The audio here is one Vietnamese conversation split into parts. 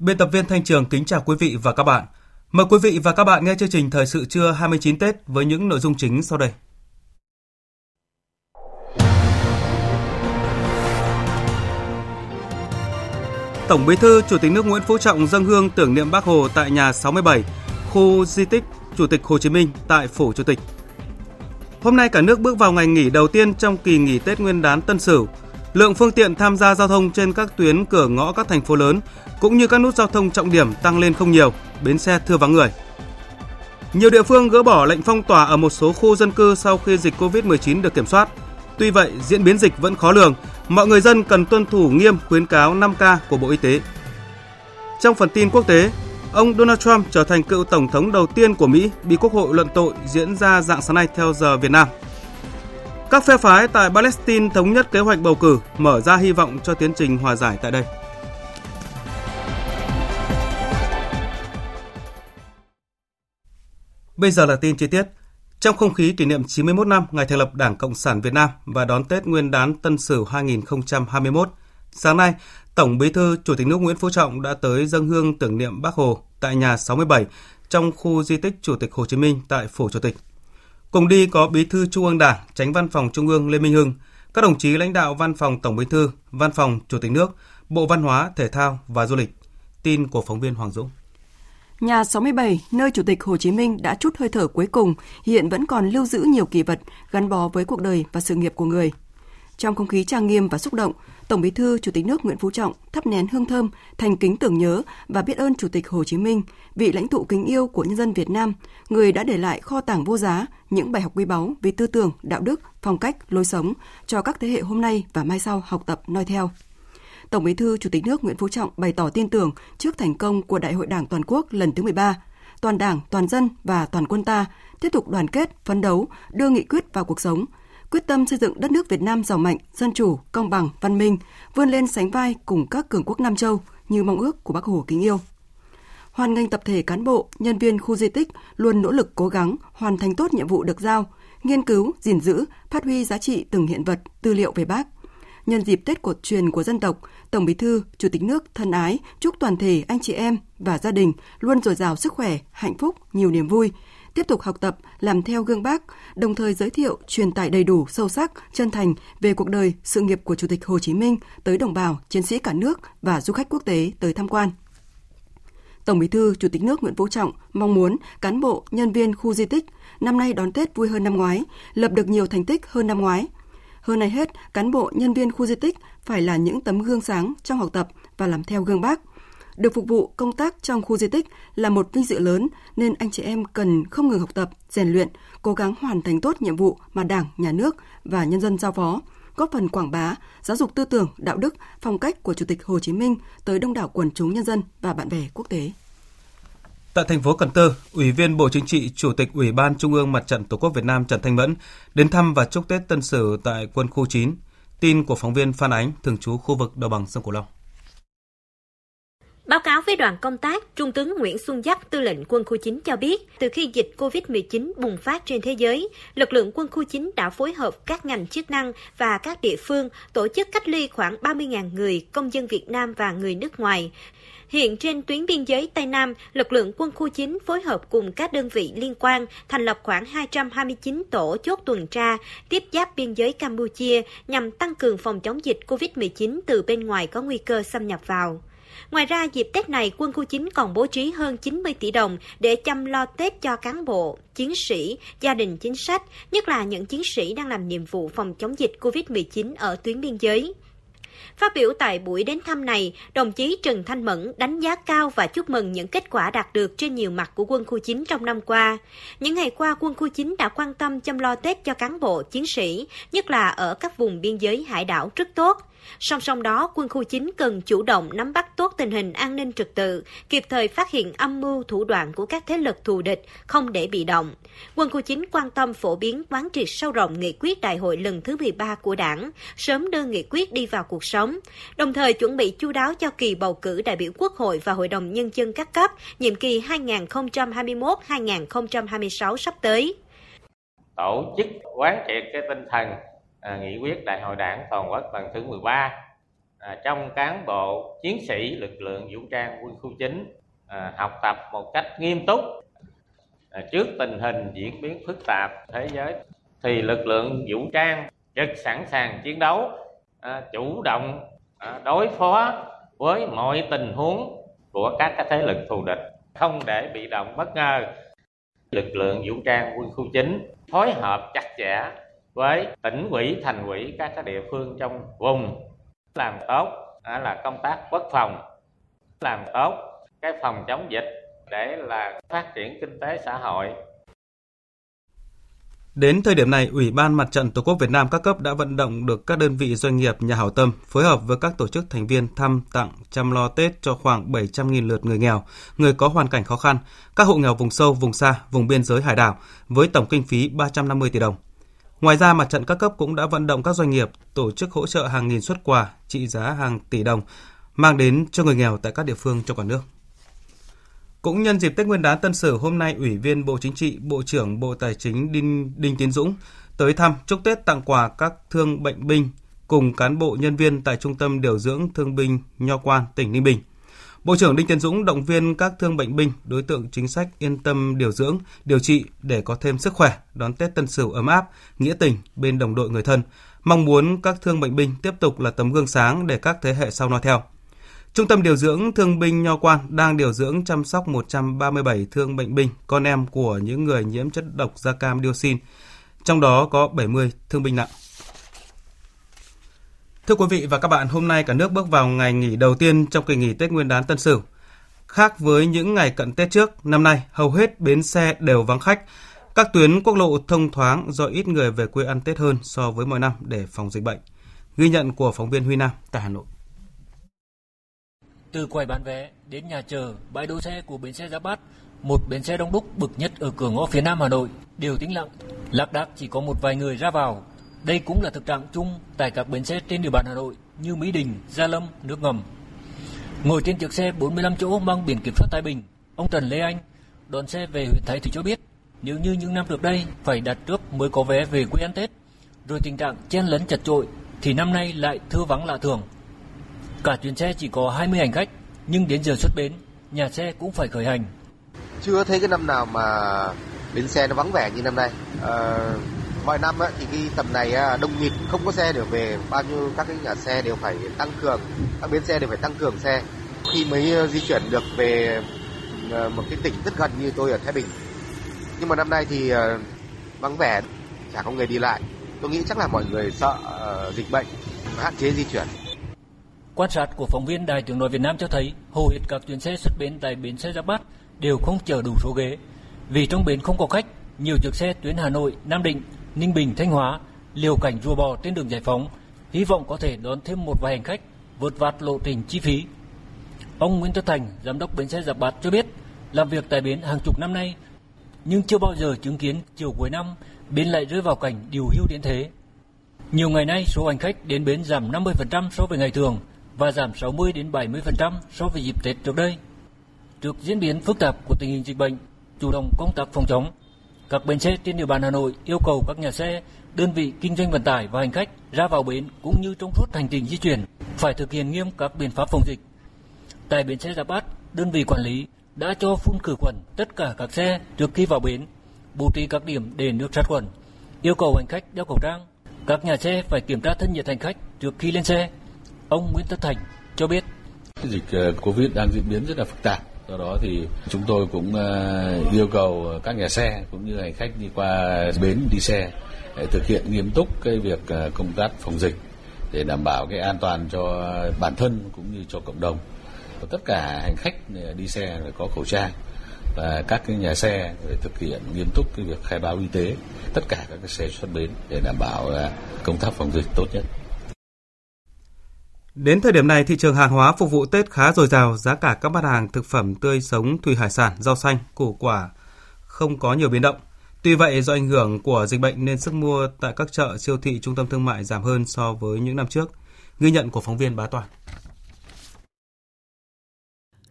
Biên tập viên Thanh Trường kính chào quý vị và các bạn. Mời quý vị và các bạn nghe chương trình Thời sự trưa 29 Tết với những nội dung chính sau đây. Tổng Bí thư Chủ tịch nước Nguyễn Phú Trọng dâng hương tưởng niệm Bác Hồ tại nhà 67, khu di tích Chủ tịch Hồ Chí Minh tại phủ Chủ tịch. Hôm nay cả nước bước vào ngày nghỉ đầu tiên trong kỳ nghỉ Tết Nguyên đán Tân Sửu. Lượng phương tiện tham gia giao thông trên các tuyến cửa ngõ các thành phố lớn cũng như các nút giao thông trọng điểm tăng lên không nhiều, bến xe thưa vắng người. Nhiều địa phương gỡ bỏ lệnh phong tỏa ở một số khu dân cư sau khi dịch Covid-19 được kiểm soát. Tuy vậy, diễn biến dịch vẫn khó lường, mọi người dân cần tuân thủ nghiêm khuyến cáo 5K của Bộ Y tế. Trong phần tin quốc tế, ông Donald Trump trở thành cựu tổng thống đầu tiên của Mỹ bị Quốc hội luận tội diễn ra dạng sáng nay theo giờ Việt Nam. Các phe phái tại Palestine thống nhất kế hoạch bầu cử, mở ra hy vọng cho tiến trình hòa giải tại đây. Bây giờ là tin chi tiết. Trong không khí kỷ niệm 91 năm ngày thành lập Đảng Cộng sản Việt Nam và đón Tết Nguyên đán Tân Sửu 2021, sáng nay, Tổng Bí thư Chủ tịch nước Nguyễn Phú Trọng đã tới dâng hương tưởng niệm Bác Hồ tại nhà 67 trong khu di tích Chủ tịch Hồ Chí Minh tại phủ Chủ tịch. Cùng đi có Bí thư Trung ương Đảng, Tránh Văn phòng Trung ương Lê Minh Hưng, các đồng chí lãnh đạo Văn phòng Tổng Bí thư, Văn phòng Chủ tịch nước, Bộ Văn hóa, Thể thao và Du lịch. Tin của phóng viên Hoàng Dũng. Nhà 67, nơi Chủ tịch Hồ Chí Minh đã chút hơi thở cuối cùng, hiện vẫn còn lưu giữ nhiều kỷ vật gắn bó với cuộc đời và sự nghiệp của người. Trong không khí trang nghiêm và xúc động, Tổng Bí thư Chủ tịch nước Nguyễn Phú Trọng thắp nén hương thơm, thành kính tưởng nhớ và biết ơn Chủ tịch Hồ Chí Minh, vị lãnh tụ kính yêu của nhân dân Việt Nam, người đã để lại kho tàng vô giá những bài học quý báu về tư tưởng, đạo đức, phong cách, lối sống cho các thế hệ hôm nay và mai sau học tập noi theo. Tổng Bí thư Chủ tịch nước Nguyễn Phú Trọng bày tỏ tin tưởng trước thành công của Đại hội Đảng toàn quốc lần thứ 13, toàn Đảng, toàn dân và toàn quân ta tiếp tục đoàn kết, phấn đấu, đưa nghị quyết vào cuộc sống, quyết tâm xây dựng đất nước Việt Nam giàu mạnh, dân chủ, công bằng, văn minh, vươn lên sánh vai cùng các cường quốc Nam châu như mong ước của Bác Hồ kính yêu. Hoàn ngành tập thể cán bộ, nhân viên khu di tích luôn nỗ lực cố gắng hoàn thành tốt nhiệm vụ được giao, nghiên cứu, gìn giữ, phát huy giá trị từng hiện vật, tư liệu về Bác. Nhân dịp Tết cổ truyền của dân tộc, Tổng Bí thư, Chủ tịch nước thân ái chúc toàn thể anh chị em và gia đình luôn dồi dào sức khỏe, hạnh phúc, nhiều niềm vui, tiếp tục học tập, làm theo gương bác, đồng thời giới thiệu, truyền tải đầy đủ, sâu sắc, chân thành về cuộc đời, sự nghiệp của Chủ tịch Hồ Chí Minh tới đồng bào, chiến sĩ cả nước và du khách quốc tế tới tham quan. Tổng Bí thư Chủ tịch nước Nguyễn Phú Trọng mong muốn cán bộ, nhân viên khu di tích năm nay đón Tết vui hơn năm ngoái, lập được nhiều thành tích hơn năm ngoái. Hơn ai hết, cán bộ, nhân viên khu di tích phải là những tấm gương sáng trong học tập và làm theo gương bác. Được phục vụ công tác trong khu di tích là một vinh dự lớn nên anh chị em cần không ngừng học tập, rèn luyện, cố gắng hoàn thành tốt nhiệm vụ mà Đảng, Nhà nước và nhân dân giao phó, góp phần quảng bá, giáo dục tư tưởng, đạo đức, phong cách của Chủ tịch Hồ Chí Minh tới đông đảo quần chúng nhân dân và bạn bè quốc tế. Tại thành phố Cần Thơ, Ủy viên Bộ Chính trị, Chủ tịch Ủy ban Trung ương Mặt trận Tổ quốc Việt Nam Trần Thanh Mẫn đến thăm và chúc Tết Tân Sửu tại quân khu 9. Tin của phóng viên Phan Ánh, thường trú khu vực đồng bằng sông Cửu Long. Báo cáo với đoàn công tác, Trung tướng Nguyễn Xuân Giáp, tư lệnh quân khu 9 cho biết, từ khi dịch COVID-19 bùng phát trên thế giới, lực lượng quân khu 9 đã phối hợp các ngành chức năng và các địa phương tổ chức cách ly khoảng 30.000 người, công dân Việt Nam và người nước ngoài. Hiện trên tuyến biên giới Tây Nam, lực lượng quân khu 9 phối hợp cùng các đơn vị liên quan thành lập khoảng 229 tổ chốt tuần tra tiếp giáp biên giới Campuchia nhằm tăng cường phòng chống dịch COVID-19 từ bên ngoài có nguy cơ xâm nhập vào. Ngoài ra, dịp Tết này, quân khu 9 còn bố trí hơn 90 tỷ đồng để chăm lo Tết cho cán bộ, chiến sĩ, gia đình chính sách, nhất là những chiến sĩ đang làm nhiệm vụ phòng chống dịch COVID-19 ở tuyến biên giới. Phát biểu tại buổi đến thăm này, đồng chí Trần Thanh Mẫn đánh giá cao và chúc mừng những kết quả đạt được trên nhiều mặt của quân khu 9 trong năm qua. Những ngày qua, quân khu 9 đã quan tâm chăm lo Tết cho cán bộ, chiến sĩ, nhất là ở các vùng biên giới hải đảo rất tốt. Song song đó, quân khu 9 cần chủ động nắm bắt tốt tình hình an ninh trật tự, kịp thời phát hiện âm mưu thủ đoạn của các thế lực thù địch, không để bị động. Quân khu 9 quan tâm phổ biến quán triệt sâu rộng nghị quyết đại hội lần thứ 13 của đảng, sớm đưa nghị quyết đi vào cuộc sống, đồng thời chuẩn bị chu đáo cho kỳ bầu cử đại biểu Quốc hội và Hội đồng Nhân dân các cấp, nhiệm kỳ 2021-2026 sắp tới. Tổ chức quán triệt cái tinh thần à, nghị quyết đại hội đảng toàn quốc lần thứ 13 à, trong cán bộ chiến sĩ lực lượng vũ trang quân khu chính à, học tập một cách nghiêm túc à, trước tình hình diễn biến phức tạp thế giới thì lực lượng vũ trang rất sẵn sàng chiến đấu à, chủ động à, đối phó với mọi tình huống của các cái thế lực thù địch không để bị động bất ngờ. Lực lượng vũ trang quân khu chính phối hợp chặt chẽ với tỉnh ủy thành ủy các cái địa phương trong vùng. Làm tốt là công tác quốc phòng. Làm tốt cái phòng chống dịch để là phát triển kinh tế xã hội. Đến thời điểm này, Ủy ban Mặt trận Tổ quốc Việt Nam các cấp đã vận động được các đơn vị doanh nghiệp nhà hảo tâm phối hợp với các tổ chức thành viên thăm tặng chăm lo Tết cho khoảng 700.000 lượt người nghèo, người có hoàn cảnh khó khăn, các hộ nghèo vùng sâu, vùng xa, vùng biên giới hải đảo với tổng kinh phí 350 tỷ đồng. Ngoài ra, mặt trận các cấp cũng đã vận động các doanh nghiệp tổ chức hỗ trợ hàng nghìn xuất quà trị giá hàng tỷ đồng mang đến cho người nghèo tại các địa phương trong cả nước. Cũng nhân dịp Tết Nguyên đán Tân Sửu hôm nay, Ủy viên Bộ Chính trị, Bộ trưởng Bộ Tài chính Đinh, Đinh Tiến Dũng tới thăm chúc Tết tặng quà các thương bệnh binh cùng cán bộ nhân viên tại Trung tâm Điều dưỡng Thương binh Nho Quan, tỉnh Ninh Bình. Bộ trưởng Đinh Tiến Dũng động viên các thương bệnh binh, đối tượng chính sách yên tâm điều dưỡng, điều trị để có thêm sức khỏe, đón Tết Tân Sửu ấm áp, nghĩa tình bên đồng đội người thân. Mong muốn các thương bệnh binh tiếp tục là tấm gương sáng để các thế hệ sau noi theo. Trung tâm điều dưỡng thương binh Nho Quan đang điều dưỡng chăm sóc 137 thương bệnh binh, con em của những người nhiễm chất độc da cam dioxin, trong đó có 70 thương binh nặng. Thưa quý vị và các bạn, hôm nay cả nước bước vào ngày nghỉ đầu tiên trong kỳ nghỉ Tết Nguyên đán Tân Sửu. Khác với những ngày cận Tết trước, năm nay hầu hết bến xe đều vắng khách. Các tuyến quốc lộ thông thoáng do ít người về quê ăn Tết hơn so với mọi năm để phòng dịch bệnh. Ghi nhận của phóng viên Huy Nam tại Hà Nội. Từ quầy bán vé đến nhà chờ, bãi đỗ xe của bến xe Giáp Bát, một bến xe đông đúc bực nhất ở cửa ngõ phía Nam Hà Nội, đều tĩnh lặng. Lạc đác chỉ có một vài người ra vào. Đây cũng là thực trạng chung tại các bến xe trên địa bàn Hà Nội như Mỹ Đình, Gia Lâm, Nước Ngầm. Ngồi trên chiếc xe 45 chỗ mang biển kiểm soát Thái Bình, ông Trần Lê Anh, đoàn xe về huyện Thái Thủy cho biết, nếu như những năm trước đây phải đặt trước mới có vé về quê ăn Tết, rồi tình trạng chen lấn chật chội, thì năm nay lại thưa vắng lạ thường. Cả chuyến xe chỉ có 20 hành khách, nhưng đến giờ xuất bến, nhà xe cũng phải khởi hành. Chưa thấy cái năm nào mà bến xe nó vắng vẻ như năm nay. À, mọi năm á, thì cái tầm này à, đông nghịt không có xe được về bao nhiêu các cái nhà xe đều phải tăng cường các bến xe đều phải tăng cường xe. Khi mới à, di chuyển được về à, một cái tỉnh rất gần như tôi ở Thái Bình. Nhưng mà năm nay thì vắng vẻ chả có người đi lại. Tôi nghĩ chắc là mọi người sợ dịch bệnh hạn chế di chuyển. Quan sát của phóng viên Đài tiếng nói Việt Nam cho thấy hầu hết các chuyến xe xuất bến tại bến xe Giáp Bát đều không chở đủ số ghế. Vì trong bến không có khách, nhiều chiếc xe tuyến Hà Nội, Nam Định, Ninh Bình, Thanh Hóa liều cảnh rùa bò trên đường giải phóng, hy vọng có thể đón thêm một vài hành khách vượt vạt lộ trình chi phí. Ông Nguyễn Tất Thành, giám đốc bến xe Giáp Bát cho biết, làm việc tại bến hàng chục năm nay, nhưng chưa bao giờ chứng kiến chiều cuối năm bến lại rơi vào cảnh điều hưu đến thế. Nhiều ngày nay số hành khách đến bến giảm 50% so với ngày thường và giảm 60 đến 70% so với dịp Tết trước đây. Trước diễn biến phức tạp của tình hình dịch bệnh, chủ động công tác phòng chống, các bến xe trên địa bàn Hà Nội yêu cầu các nhà xe, đơn vị kinh doanh vận tải và hành khách ra vào bến cũng như trong suốt hành trình di chuyển phải thực hiện nghiêm các biện pháp phòng dịch. Tại bến xe Giáp Bát, đơn vị quản lý đã cho phun khử khuẩn tất cả các xe trước khi vào bến, bố trí các điểm để nước sát khuẩn, yêu cầu hành khách đeo khẩu trang. Các nhà xe phải kiểm tra thân nhiệt hành khách trước khi lên xe Ông Nguyễn Tất Thành cho biết dịch ờ, Covid đang diễn biến rất là phức tạp. Do đó thì chúng tôi cũng ờ, yêu cầu các nhà xe cũng như hành khách đi qua bến đi xe để thực hiện nghiêm túc cái việc ờ, công tác phòng dịch để đảm bảo cái an toàn cho bản thân cũng như cho cộng đồng. và Tất cả hành khách ờ, đi xe phải có khẩu trang và các cái nhà xe phải thực hiện nghiêm túc cái việc khai báo y tế, tất cả các cái xe xuất bến để đảm bảo công tác phòng dịch tốt nhất. Đến thời điểm này, thị trường hàng hóa phục vụ Tết khá dồi dào, giá cả các mặt hàng thực phẩm tươi sống, thủy hải sản, rau xanh, củ quả không có nhiều biến động. Tuy vậy, do ảnh hưởng của dịch bệnh nên sức mua tại các chợ, siêu thị, trung tâm thương mại giảm hơn so với những năm trước. Ghi nhận của phóng viên Bá Toàn.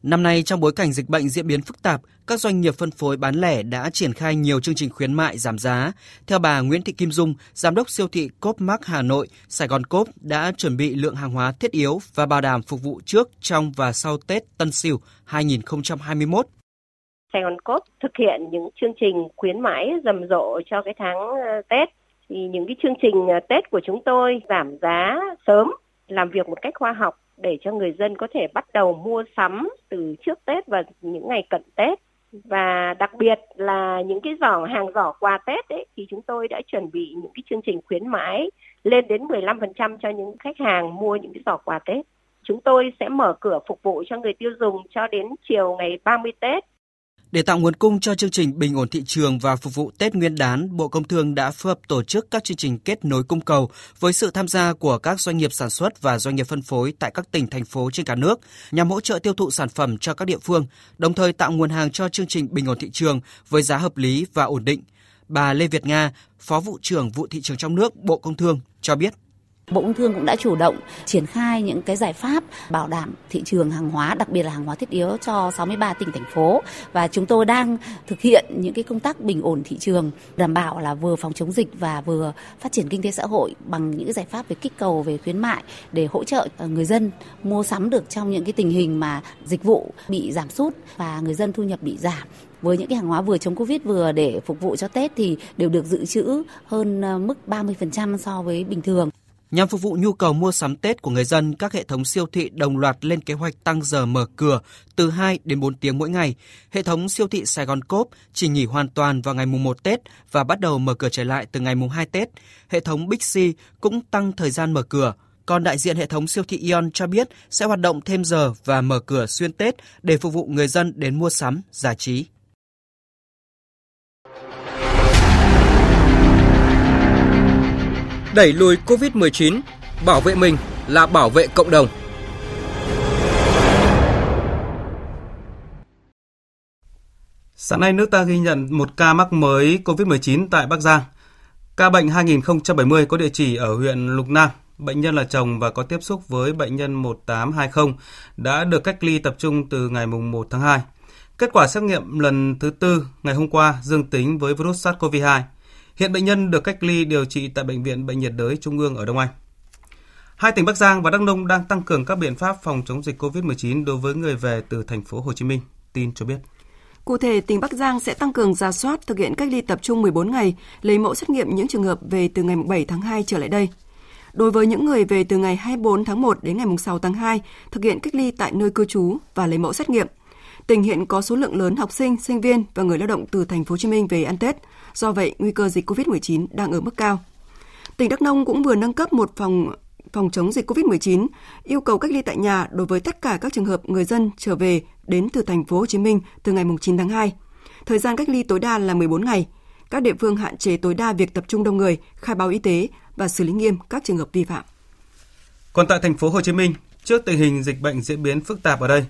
Năm nay trong bối cảnh dịch bệnh diễn biến phức tạp, các doanh nghiệp phân phối bán lẻ đã triển khai nhiều chương trình khuyến mại giảm giá. Theo bà Nguyễn Thị Kim Dung, giám đốc siêu thị Cốp Mark Hà Nội, Sài Gòn Cốp đã chuẩn bị lượng hàng hóa thiết yếu và bảo đảm phục vụ trước, trong và sau Tết Tân Sửu 2021. Sài Gòn Cốp thực hiện những chương trình khuyến mãi rầm rộ cho cái tháng ờ, Tết. Thì những cái chương trình ờ, Tết của chúng tôi giảm giá sớm, làm việc một cách khoa học để cho người dân có thể bắt đầu mua sắm từ trước Tết và những ngày cận Tết và đặc biệt là những cái giỏ, hàng giỏ quà Tết ấy, thì chúng tôi đã chuẩn bị những cái chương trình khuyến mãi lên đến 15% cho những khách hàng mua những cái giỏ quà Tết. Chúng tôi sẽ mở cửa phục vụ cho người tiêu dùng cho đến chiều ngày 30 Tết để tạo nguồn cung cho chương trình bình ổn thị trường và phục vụ Tết Nguyên đán, Bộ Công Thương đã phối hợp tổ chức các chương trình kết nối cung cầu với sự tham gia của các doanh nghiệp sản xuất và doanh nghiệp phân phối tại các tỉnh thành phố trên cả nước nhằm hỗ trợ tiêu thụ sản phẩm cho các địa phương, đồng thời tạo nguồn hàng cho chương trình bình ổn thị trường với giá hợp lý và ổn định. Bà Lê Việt Nga, Phó vụ trưởng vụ thị trường trong nước Bộ Công Thương cho biết. Bộ Công Thương cũng đã chủ động triển khai những cái giải pháp bảo đảm thị trường hàng hóa, đặc biệt là hàng hóa thiết yếu cho 63 tỉnh thành phố và chúng tôi đang thực hiện những cái công tác bình ổn thị trường đảm bảo là vừa phòng chống dịch và vừa phát triển kinh tế xã hội bằng những giải pháp về kích cầu về khuyến mại để hỗ trợ ờ, người dân mua sắm được trong những cái tình hình mà dịch vụ bị giảm sút và người dân thu nhập bị giảm với những cái hàng hóa vừa chống Covid vừa để phục vụ cho Tết thì đều được dự trữ hơn ờ, mức 30% so với bình thường. Nhằm phục vụ nhu cầu mua sắm Tết của người dân, các hệ thống siêu thị đồng loạt lên kế hoạch tăng giờ mở cửa từ 2 đến 4 tiếng mỗi ngày. Hệ thống siêu thị Sài Gòn Cốp chỉ nghỉ hoàn toàn vào ngày mùng 1 Tết và bắt đầu mở cửa trở lại từ ngày mùng 2 Tết. Hệ thống Big C cũng tăng thời gian mở cửa. Còn đại diện hệ thống siêu thị Ion cho biết sẽ hoạt động thêm giờ và mở cửa xuyên Tết để phục vụ người dân đến mua sắm, giải trí. Đẩy lùi Covid-19, bảo vệ mình là bảo vệ cộng đồng. Sáng nay nước ta ghi nhận một ca mắc mới COVID-19 tại Bắc Giang. Ca bệnh 2070 có địa chỉ ở huyện Lục Nam. Bệnh nhân là chồng và có tiếp xúc với bệnh nhân 1820 đã được cách ly tập trung từ ngày 1 tháng 2. Kết quả xét nghiệm lần thứ tư ngày hôm qua dương tính với virus SARS-CoV-2. Hiện bệnh nhân được cách ly điều trị tại Bệnh viện Bệnh nhiệt đới Trung ương ở Đông Anh. Hai tỉnh Bắc Giang và Đắk Nông đang tăng cường các biện pháp phòng chống dịch COVID-19 đối với người về từ thành phố Hồ Chí Minh. Tin cho biết. Cụ thể, tỉnh Bắc Giang sẽ tăng cường ra soát thực hiện cách ly tập trung 14 ngày, lấy mẫu xét nghiệm những trường hợp về từ ngày 7 tháng 2 trở lại đây. Đối với những người về từ ngày 24 tháng 1 đến ngày 6 tháng 2, thực hiện cách ly tại nơi cư trú và lấy mẫu xét nghiệm. Tỉnh hiện có số lượng lớn học sinh, sinh viên và người lao động từ thành phố Hồ Chí Minh về ăn Tết. Do vậy, nguy cơ dịch COVID-19 đang ở mức cao. Tỉnh Đắk Nông cũng vừa nâng cấp một phòng phòng chống dịch COVID-19, yêu cầu cách ly tại nhà đối với tất cả các trường hợp người dân trở về đến từ thành phố Hồ Chí Minh từ ngày 9 tháng 2. Thời gian cách ly tối đa là 14 ngày. Các địa phương hạn chế tối đa việc tập trung đông người, khai báo y tế và xử lý nghiêm các trường hợp vi phạm. Còn tại thành phố Hồ Chí Minh, trước tình hình dịch bệnh diễn biến phức tạp ở đây,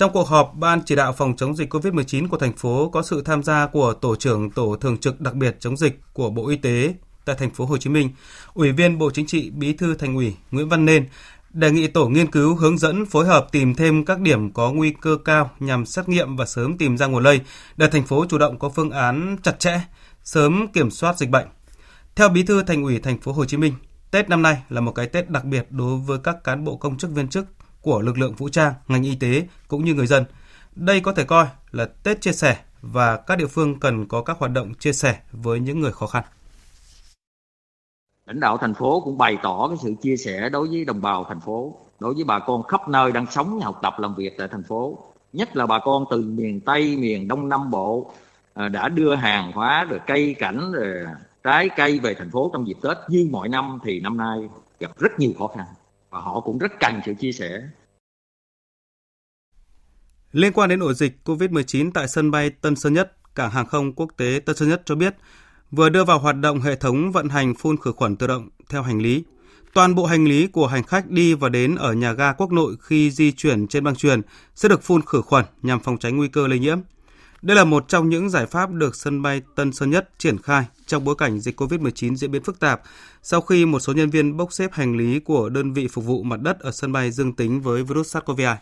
trong cuộc họp, Ban chỉ đạo phòng chống dịch COVID-19 của thành phố có sự tham gia của Tổ trưởng Tổ thường trực đặc biệt chống dịch của Bộ Y tế tại thành phố Hồ Chí Minh, Ủy viên Bộ Chính trị, Bí thư Thành ủy Nguyễn Văn Nên đề nghị tổ nghiên cứu hướng dẫn phối hợp tìm thêm các điểm có nguy cơ cao nhằm xét nghiệm và sớm tìm ra nguồn lây để thành phố chủ động có phương án chặt chẽ, sớm kiểm soát dịch bệnh. Theo Bí thư Thành ủy thành phố Hồ Chí Minh, Tết năm nay là một cái Tết đặc biệt đối với các cán bộ công chức viên chức của lực lượng vũ trang, ngành y tế cũng như người dân. Đây có thể coi là Tết chia sẻ và các địa phương cần có các hoạt động chia sẻ với những người khó khăn. Lãnh đạo thành phố cũng bày tỏ cái sự chia sẻ đối với đồng bào thành phố, đối với bà con khắp nơi đang sống, học tập, làm việc tại thành phố, nhất là bà con từ miền Tây, miền Đông Nam Bộ à, đã đưa hàng hóa rồi cây cảnh rồi trái cây về thành phố trong dịp Tết như mọi năm thì năm nay gặp rất nhiều khó khăn và họ cũng rất cần sự chia sẻ. Liên quan đến ổ dịch COVID-19 tại sân bay Tân Sơn Nhất, cảng hàng không quốc tế Tân Sơn Nhất cho biết vừa đưa vào hoạt động hệ thống vận hành phun khử khuẩn tự động theo hành lý. Toàn bộ hành lý của hành khách đi và đến ở nhà ga quốc nội khi di chuyển trên băng truyền sẽ được phun khử khuẩn nhằm phòng tránh nguy cơ lây nhiễm. Đây là một trong những giải pháp được sân bay Tân Sơn Nhất triển khai trong bối cảnh dịch COVID-19 diễn biến phức tạp sau khi một số nhân viên bốc xếp hành lý của đơn vị phục vụ mặt đất ở sân bay dương tính với virus SARS-CoV-2.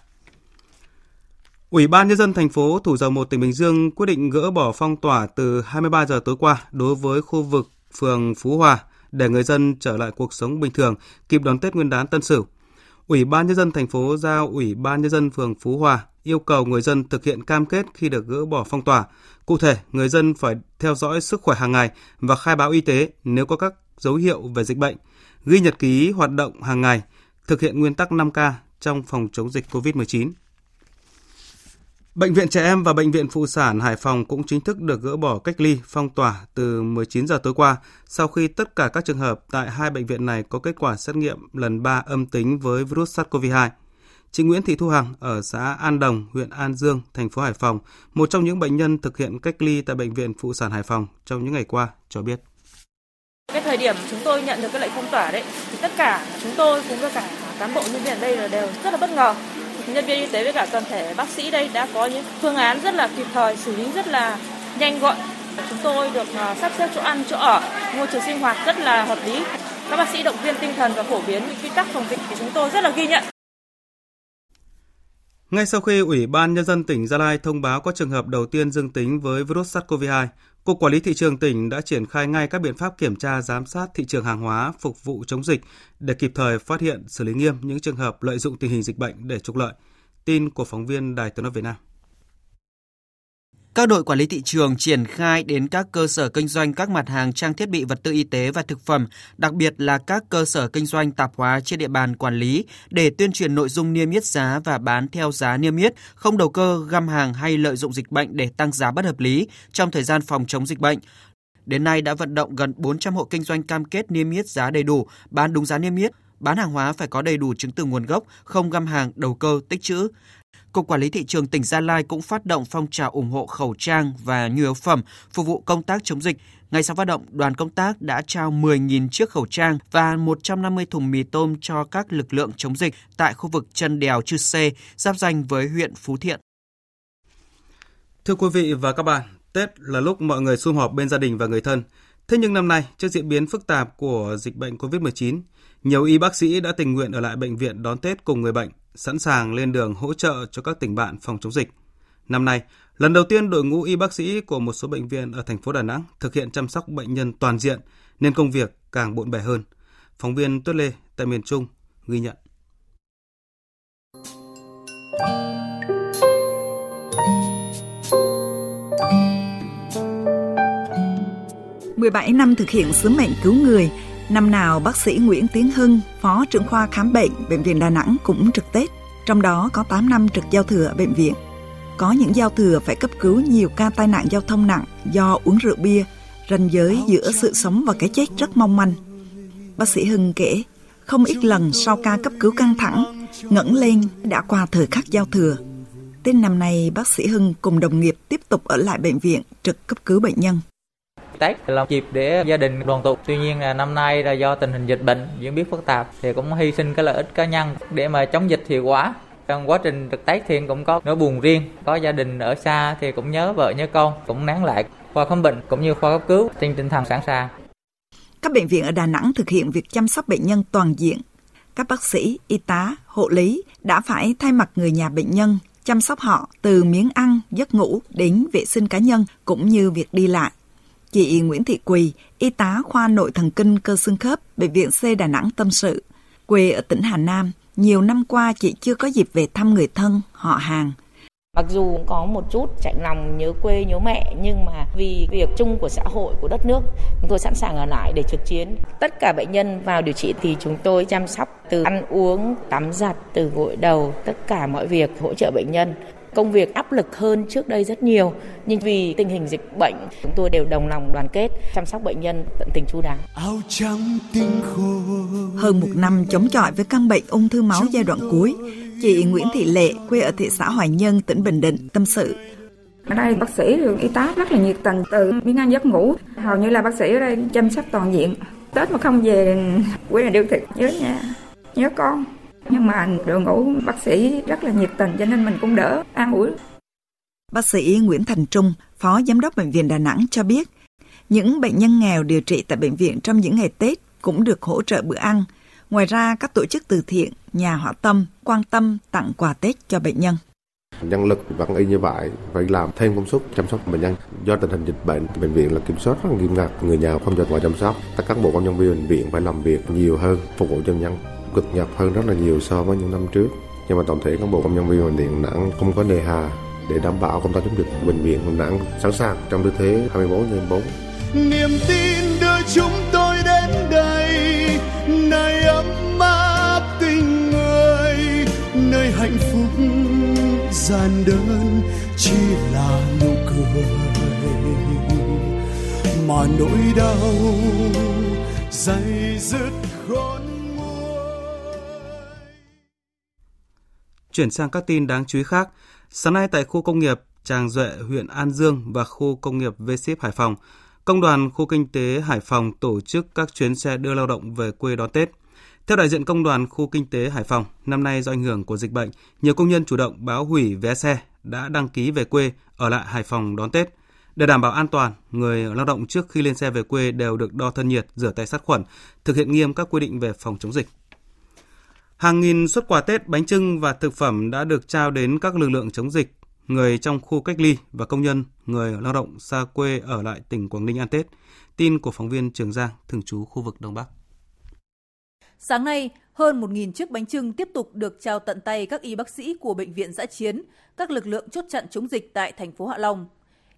Ủy ban nhân dân thành phố Thủ Dầu Một tỉnh Bình Dương quyết định gỡ bỏ phong tỏa từ 23 giờ tối qua đối với khu vực phường Phú Hòa để người dân trở lại cuộc sống bình thường, kịp đón Tết Nguyên đán Tân Sửu. Ủy ban nhân dân thành phố giao Ủy ban nhân dân phường Phú Hòa yêu cầu người dân thực hiện cam kết khi được gỡ bỏ phong tỏa. Cụ thể, người dân phải theo dõi sức khỏe hàng ngày và khai báo y tế nếu có các dấu hiệu về dịch bệnh, ghi nhật ký hoạt động hàng ngày, thực hiện nguyên tắc 5K trong phòng chống dịch COVID-19. Bệnh viện Trẻ Em và Bệnh viện Phụ sản Hải Phòng cũng chính thức được gỡ bỏ cách ly phong tỏa từ 19 giờ tối qua sau khi tất cả các trường hợp tại hai bệnh viện này có kết quả xét nghiệm lần 3 âm tính với virus SARS-CoV-2. Chị Nguyễn Thị Thu Hằng ở xã An Đồng, huyện An Dương, thành phố Hải Phòng, một trong những bệnh nhân thực hiện cách ly tại Bệnh viện Phụ sản Hải Phòng trong những ngày qua, cho biết. Cái thời điểm chúng tôi nhận được cái lệnh phong tỏa đấy, thì tất cả chúng tôi cũng với cả cán bộ nhân viên ở đây là đều rất là bất ngờ nhân viên y tế với cả toàn thể bác sĩ đây đã có những phương án rất là kịp thời, xử lý rất là nhanh gọn. Chúng tôi được à, sắp xếp chỗ ăn, chỗ ở, môi trường sinh hoạt rất là hợp lý. Các bác sĩ động viên tinh thần và phổ biến quy tắc phòng dịch thì chúng tôi rất là ghi nhận. Ngay sau khi Ủy ban Nhân dân tỉnh Gia Lai thông báo có trường hợp đầu tiên dương tính với virus SARS-CoV-2, Cục Quản lý Thị trường tỉnh đã triển khai ngay các biện pháp kiểm tra giám sát thị trường hàng hóa phục vụ chống dịch để kịp thời phát hiện xử lý nghiêm những trường hợp lợi dụng tình hình dịch bệnh để trục lợi. Tin của phóng viên Đài Tiếng nói Việt Nam. Các đội quản lý thị trường triển khai đến các cơ sở kinh doanh các mặt hàng trang thiết bị vật tư y tế và thực phẩm, đặc biệt là các cơ sở kinh doanh tạp hóa trên địa bàn quản lý để tuyên truyền nội dung niêm yết giá và bán theo giá niêm yết, không đầu cơ găm hàng hay lợi dụng dịch bệnh để tăng giá bất hợp lý trong thời gian phòng chống dịch bệnh. Đến nay đã vận động gần 400 hộ kinh doanh cam kết niêm yết giá đầy đủ, bán đúng giá niêm yết, bán hàng hóa phải có đầy đủ chứng từ nguồn gốc, không găm hàng, đầu cơ, tích trữ. Cục Quản lý Thị trường tỉnh Gia Lai cũng phát động phong trào ủng hộ khẩu trang và nhu yếu phẩm phục vụ công tác chống dịch. Ngay sau phát động, đoàn công tác đã trao 10.000 chiếc khẩu trang và 150 thùng mì tôm cho các lực lượng chống dịch tại khu vực chân đèo Chư Sê, giáp danh với huyện Phú Thiện. Thưa quý vị và các bạn, Tết là lúc mọi người sum họp bên gia đình và người thân. Thế nhưng năm nay, trước diễn biến phức tạp của dịch bệnh COVID-19, nhiều y bác sĩ đã tình nguyện ở lại bệnh viện đón Tết cùng người bệnh sẵn sàng lên đường hỗ trợ cho các tỉnh bạn phòng chống dịch. Năm nay, lần đầu tiên đội ngũ y bác sĩ của một số bệnh viện ở thành phố Đà Nẵng thực hiện chăm sóc bệnh nhân toàn diện nên công việc càng bộn bề hơn. Phóng viên Tuyết Lê tại miền Trung ghi nhận. mười bảy năm thực hiện sứ mệnh cứu người, Năm nào bác sĩ Nguyễn Tiến Hưng, Phó trưởng khoa khám bệnh Bệnh viện Đà Nẵng cũng trực Tết, trong đó có 8 năm trực giao thừa ở bệnh viện. Có những giao thừa phải cấp cứu nhiều ca tai nạn giao thông nặng do uống rượu bia, ranh giới giữa sự sống và cái chết rất mong manh. Bác sĩ Hưng kể, không ít lần sau ca cấp cứu căng thẳng, ngẩng lên đã qua thời khắc giao thừa. Tên năm nay, bác sĩ Hưng cùng đồng nghiệp tiếp tục ở lại bệnh viện trực cấp cứu bệnh nhân. Tết là dịp để gia đình đoàn tụ. Tuy nhiên là năm nay là do tình hình dịch bệnh diễn biến phức tạp thì cũng hy sinh cái lợi ích cá nhân để mà chống dịch hiệu quả. Trong quá trình trực Tết thì cũng có nỗi buồn riêng, có gia đình ở xa thì cũng nhớ vợ nhớ con, cũng nán lại khoa khám bệnh cũng như khoa cấp cứu trên tinh thần sẵn sàng. Các bệnh viện ở Đà Nẵng thực hiện việc chăm sóc bệnh nhân toàn diện. Các bác sĩ, y tá, hộ lý đã phải thay mặt người nhà bệnh nhân chăm sóc họ từ miếng ăn, giấc ngủ đến vệ sinh cá nhân cũng như việc đi lại. Chị Nguyễn Thị Quỳ, y tá khoa nội thần kinh cơ xương khớp, Bệnh viện C Đà Nẵng tâm sự. Quê ở tỉnh Hà Nam, nhiều năm qua chị chưa có dịp về thăm người thân, họ hàng. Mặc dù có một chút chạy lòng nhớ quê nhớ mẹ nhưng mà vì việc chung của xã hội của đất nước chúng tôi sẵn sàng ở lại để trực chiến. Tất cả bệnh nhân vào điều trị thì chúng tôi chăm sóc từ ăn uống, tắm giặt, từ gội đầu, tất cả mọi việc hỗ trợ bệnh nhân công việc áp lực hơn trước đây rất nhiều. Nhưng vì tình hình dịch bệnh chúng tôi đều đồng lòng đoàn kết chăm sóc bệnh nhân tận tình chu đáo. Hơn một năm chống chọi với căn bệnh ung thư máu giai đoạn cuối, chị Nguyễn Thị Lệ quê ở thị xã Hoài Nhân, tỉnh Bình Định tâm sự. Ở đây bác sĩ y tá rất là nhiệt tình từ miếng ăn giấc ngủ hầu như là bác sĩ ở đây chăm sóc toàn diện. Tết mà không về quê là điều thiệt nhớ nhà nhớ con nhưng mà đội ngũ bác sĩ rất là nhiệt tình cho nên mình cũng đỡ an ủi Bác sĩ Nguyễn Thành Trung, Phó Giám đốc Bệnh viện Đà Nẵng cho biết, những bệnh nhân nghèo điều trị tại bệnh viện trong những ngày Tết cũng được hỗ trợ bữa ăn. Ngoài ra, các tổ chức từ thiện, nhà hảo tâm quan tâm tặng quà Tết cho bệnh nhân. Nhân lực vẫn y như vậy, phải làm thêm công suất chăm sóc bệnh nhân. Do tình hình dịch bệnh, bệnh viện là kiểm soát rất nghiêm ngặt, người nhà không cho ngoài chăm sóc. Các cán bộ công nhân viên bệnh viện phải làm việc nhiều hơn, phục vụ cho bệnh nhân cực nhập hơn rất là nhiều so với những năm trước. Nhưng mà tổng thể cán bộ công nhân viên bệnh viện Đà Nẵng không có nề hà để đảm bảo công tác chống dịch bệnh viện Đà Nẵng sẵn sàng trong tư thế 24 trên 24. Niềm tin đưa chúng tôi đến đây, nơi ấm áp tình người, nơi hạnh phúc gian đơn chỉ là nụ cười mà nỗi đau dày dứt khôn Chuyển sang các tin đáng chú ý khác, sáng nay tại khu công nghiệp Tràng Duệ, huyện An Dương và khu công nghiệp v Hải Phòng, Công đoàn khu kinh tế Hải Phòng tổ chức các chuyến xe đưa lao động về quê đón Tết. Theo đại diện công đoàn khu kinh tế Hải Phòng, năm nay do ảnh hưởng của dịch bệnh, nhiều công nhân chủ động báo hủy vé xe đã đăng ký về quê ở lại Hải Phòng đón Tết. Để đảm bảo an toàn, người lao động trước khi lên xe về quê đều được đo thân nhiệt, rửa tay sát khuẩn, thực hiện nghiêm các quy định về phòng chống dịch. Hàng nghìn xuất quà Tết, bánh trưng và thực phẩm đã được trao đến các lực lượng chống dịch, người trong khu cách ly và công nhân, người lao động xa quê ở lại tỉnh Quảng Ninh ăn Tết. Tin của phóng viên Trường Giang, thường trú khu vực Đông Bắc. Sáng nay, hơn 1.000 chiếc bánh trưng tiếp tục được trao tận tay các y bác sĩ của bệnh viện giã chiến, các lực lượng chốt chặn chống dịch tại thành phố Hạ Long.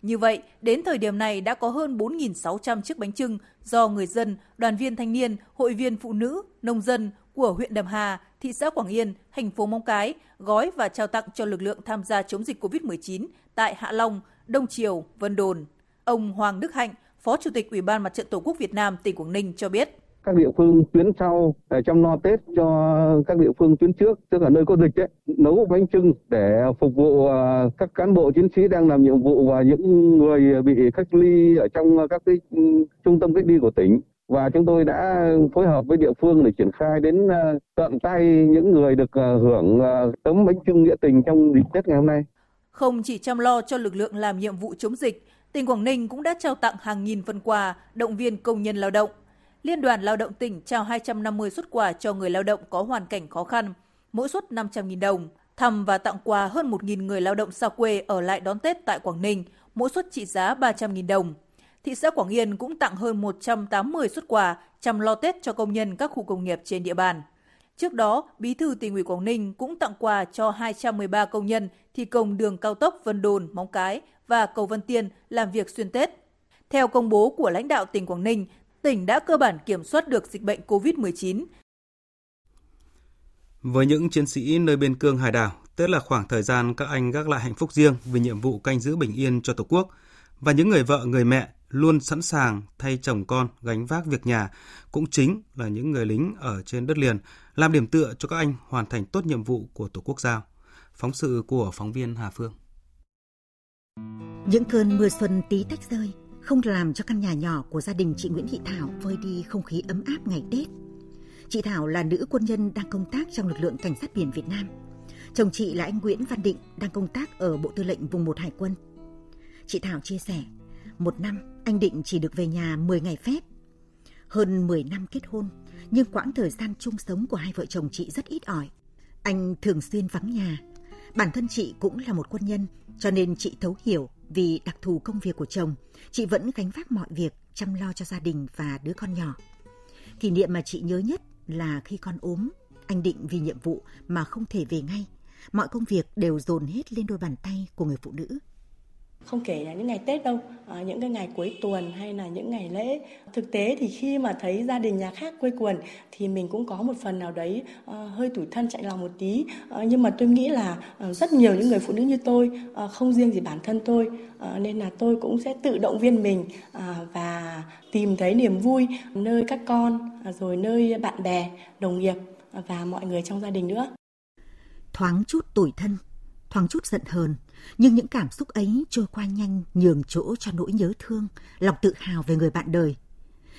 Như vậy, đến thời điểm này đã có hơn 4.600 chiếc bánh trưng do người dân, đoàn viên thanh niên, hội viên phụ nữ, nông dân của huyện Đầm Hà, thị xã Quảng Yên, thành phố Móng Cái gói và trao tặng cho lực lượng tham gia chống dịch COVID-19 tại Hạ Long, Đông Triều, Vân Đồn. Ông Hoàng Đức Hạnh, Phó Chủ tịch Ủy ban Mặt trận Tổ quốc Việt Nam tỉnh Quảng Ninh cho biết các địa phương tuyến sau để chăm lo Tết cho các địa phương tuyến trước, tức là nơi có dịch ấy, nấu bánh trưng để phục vụ ờ, các cán bộ chiến sĩ đang làm nhiệm vụ và những người bị cách ly ở trong các cái ừ, trung tâm cách ly của tỉnh và chúng tôi đã phối hợp với địa phương để triển khai đến ờ, tận tay những người được ờ, hưởng ờ, tấm bánh trưng nghĩa tình trong dịp Tết ngày hôm nay. Không chỉ chăm lo cho lực lượng làm nhiệm vụ chống dịch, tỉnh Quảng Ninh cũng đã trao tặng hàng nghìn phần quà động viên công nhân lao động. Liên đoàn Lao động tỉnh trao 250 xuất quà cho người lao động có hoàn cảnh khó khăn, mỗi suất 500.000 đồng, thăm và tặng quà hơn 1.000 người lao động xa quê ở lại đón Tết tại Quảng Ninh, mỗi suất trị giá 300.000 đồng. Thị xã Quảng Yên cũng tặng hơn 180 xuất quà chăm lo Tết cho công nhân các khu công nghiệp trên địa bàn. Trước đó, Bí thư tỉnh ủy Quảng Ninh cũng tặng quà cho 213 công nhân thi công đường cao tốc Vân Đồn, Móng Cái và cầu Vân Tiên làm việc xuyên Tết. Theo công bố của lãnh đạo tỉnh Quảng Ninh, tỉnh đã cơ bản kiểm soát được dịch bệnh COVID-19. Với những chiến sĩ nơi biên cương hải đảo, Tết là khoảng thời gian các anh gác lại hạnh phúc riêng vì nhiệm vụ canh giữ bình yên cho Tổ quốc và những người vợ, người mẹ luôn sẵn sàng thay chồng con gánh vác việc nhà cũng chính là những người lính ở trên đất liền làm điểm tựa cho các anh hoàn thành tốt nhiệm vụ của Tổ quốc giao. Phóng sự của phóng viên Hà Phương. Những cơn mưa xuân tí tách rơi không làm cho căn nhà nhỏ của gia đình chị Nguyễn Thị Thảo vơi đi không khí ấm áp ngày Tết. Chị Thảo là nữ quân nhân đang công tác trong lực lượng cảnh sát biển Việt Nam. Chồng chị là anh Nguyễn Văn Định đang công tác ở Bộ Tư lệnh Vùng 1 Hải quân. Chị Thảo chia sẻ, một năm anh Định chỉ được về nhà 10 ngày phép. Hơn 10 năm kết hôn, nhưng quãng thời gian chung sống của hai vợ chồng chị rất ít ỏi. Anh thường xuyên vắng nhà. Bản thân chị cũng là một quân nhân, cho nên chị thấu hiểu vì đặc thù công việc của chồng, chị vẫn gánh vác mọi việc chăm lo cho gia đình và đứa con nhỏ. Kỷ niệm mà chị nhớ nhất là khi con ốm, anh định vì nhiệm vụ mà không thể về ngay. Mọi công việc đều dồn hết lên đôi bàn tay của người phụ nữ không kể là những ngày Tết đâu, à, những cái ngày cuối tuần hay là những ngày lễ. Thực tế thì khi mà thấy gia đình nhà khác quây quần thì mình cũng có một phần nào đấy à, hơi tủi thân chạy lòng một tí. À, nhưng mà tôi nghĩ là à, rất nhiều những người phụ nữ như tôi, à, không riêng gì bản thân tôi, à, nên là tôi cũng sẽ tự động viên mình à, và tìm thấy niềm vui nơi các con, à, rồi nơi bạn bè, đồng nghiệp và mọi người trong gia đình nữa. Thoáng chút tủi thân, thoáng chút giận hờn, nhưng những cảm xúc ấy trôi qua nhanh nhường chỗ cho nỗi nhớ thương, lòng tự hào về người bạn đời.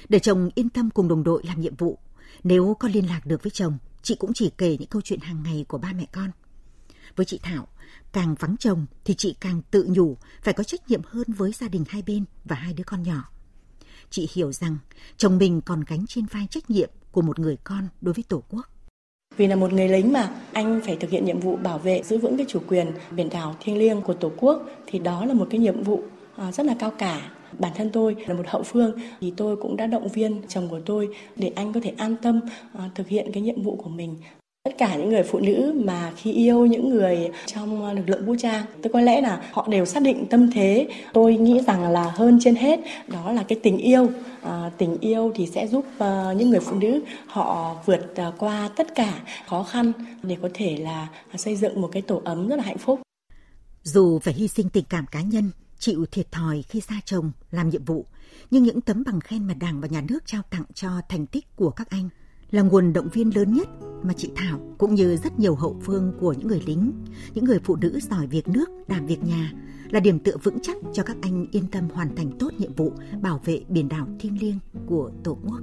Để chồng yên tâm cùng đồng đội làm nhiệm vụ, nếu có liên lạc được với chồng, chị cũng chỉ kể những câu chuyện hàng ngày của ba mẹ con. Với chị Thảo, càng vắng chồng thì chị càng tự nhủ phải có trách nhiệm hơn với gia đình hai bên và hai đứa con nhỏ. Chị hiểu rằng chồng mình còn gánh trên vai trách nhiệm của một người con đối với Tổ quốc. Vì là một người lính mà, anh phải thực hiện nhiệm vụ bảo vệ, giữ vững cái chủ quyền biển đảo thiêng liêng của Tổ quốc, thì đó là một cái nhiệm vụ à, rất là cao cả. Bản thân tôi là một hậu phương, thì tôi cũng đã động viên chồng của tôi để anh có thể an tâm à, thực hiện cái nhiệm vụ của mình tất cả những người phụ nữ mà khi yêu những người trong lực lượng vũ trang tôi có lẽ là họ đều xác định tâm thế. Tôi nghĩ rằng là hơn trên hết đó là cái tình yêu. À, tình yêu thì sẽ giúp uh, những người phụ nữ họ vượt uh, qua tất cả khó khăn để có thể là xây dựng một cái tổ ấm rất là hạnh phúc. Dù phải hy sinh tình cảm cá nhân chịu thiệt thòi khi xa chồng làm nhiệm vụ nhưng những tấm bằng khen mà đảng và nhà nước trao tặng cho thành tích của các anh là nguồn động viên lớn nhất mà chị Thảo cũng như rất nhiều hậu phương của những người lính, những người phụ nữ giỏi việc nước, đảm việc nhà là điểm tựa vững chắc cho các anh yên tâm hoàn thành tốt nhiệm vụ bảo vệ biển đảo thiêng liêng của Tổ quốc.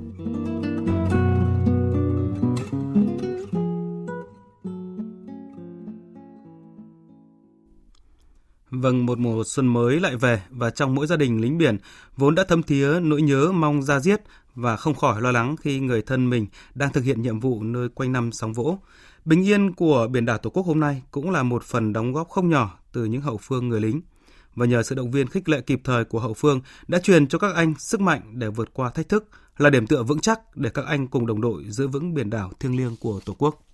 Vâng, một mùa xuân mới lại về và trong mỗi gia đình lính biển vốn đã thấm thía nỗi nhớ mong ra giết và không khỏi lo lắng khi người thân mình đang thực hiện nhiệm vụ nơi quanh năm sóng vỗ. Bình yên của biển đảo Tổ quốc hôm nay cũng là một phần đóng góp không nhỏ từ những hậu phương người lính. Và nhờ sự động viên khích lệ kịp thời của hậu phương đã truyền cho các anh sức mạnh để vượt qua thách thức, là điểm tựa vững chắc để các anh cùng đồng đội giữ vững biển đảo thiêng liêng của Tổ quốc.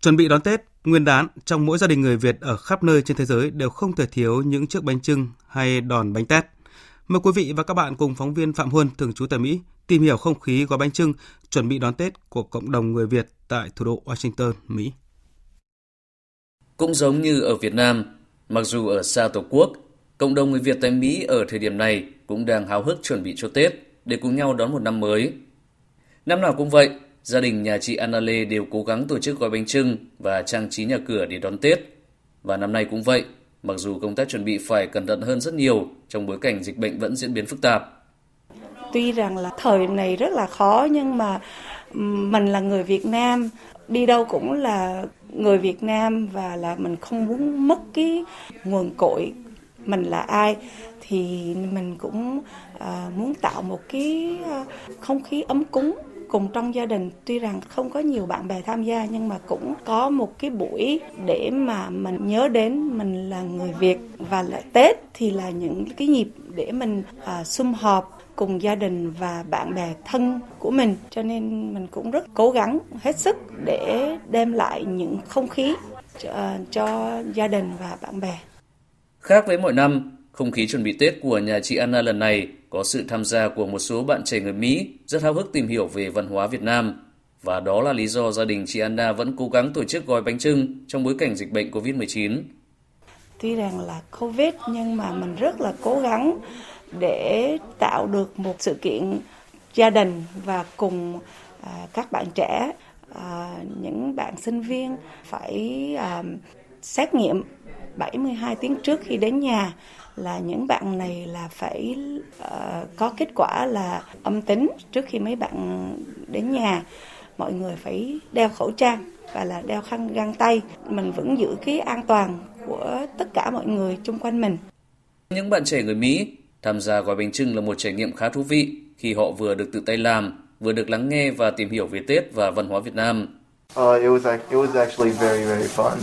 Chuẩn bị đón Tết, Nguyên đán, trong mỗi gia đình người Việt ở khắp nơi trên thế giới đều không thể thiếu những chiếc bánh trưng hay đòn bánh tét – Mời quý vị và các bạn cùng phóng viên Phạm Huân thường trú tại Mỹ tìm hiểu không khí gói bánh trưng chuẩn bị đón Tết của cộng đồng người Việt tại thủ đô Washington, Mỹ. Cũng giống như ở Việt Nam, mặc dù ở xa Tổ quốc, cộng đồng người Việt tại Mỹ ở thời điểm này cũng đang háo hức chuẩn bị cho Tết để cùng nhau đón một năm mới. Năm nào cũng vậy, gia đình nhà chị Anna Lê đều cố gắng tổ chức gói bánh trưng và trang trí nhà cửa để đón Tết. Và năm nay cũng vậy, mặc dù công tác chuẩn bị phải cẩn thận hơn rất nhiều trong bối cảnh dịch bệnh vẫn diễn biến phức tạp. Tuy rằng là thời này rất là khó nhưng mà mình là người Việt Nam, đi đâu cũng là người Việt Nam và là mình không muốn mất cái nguồn cội mình là ai thì mình cũng à, muốn tạo một cái à, không khí ấm cúng cùng trong gia đình tuy rằng không có nhiều bạn bè tham gia nhưng mà cũng có một cái buổi để mà mình nhớ đến mình là người Việt và là Tết thì là những cái nhịp để mình à, sum họp cùng gia đình và bạn bè thân của mình cho nên mình cũng rất cố gắng hết sức để đem lại những không khí cho, cho gia đình và bạn bè. Khác với mọi năm, không khí chuẩn bị Tết của nhà chị Anna lần này có sự tham gia của một số bạn trẻ người Mỹ rất háo hức tìm hiểu về văn hóa Việt Nam. Và đó là lý do gia đình chị Anna vẫn cố gắng tổ chức gói bánh trưng trong bối cảnh dịch bệnh COVID-19. Tuy rằng là COVID nhưng mà mình rất là cố gắng để tạo được một sự kiện gia đình và cùng à, các bạn trẻ, à, những bạn sinh viên phải à, xét nghiệm 72 tiếng trước khi đến nhà là những bạn này là phải uh, có kết quả là âm tính trước khi mấy bạn đến nhà mọi người phải đeo khẩu trang và là đeo khăn găng tay mình vẫn giữ cái an toàn của tất cả mọi người chung quanh mình những bạn trẻ người Mỹ tham gia gói bánh trưng là một trải nghiệm khá thú vị khi họ vừa được tự tay làm vừa được lắng nghe và tìm hiểu về Tết và văn hóa Việt Nam. Uh, it was, it was actually very, very fun.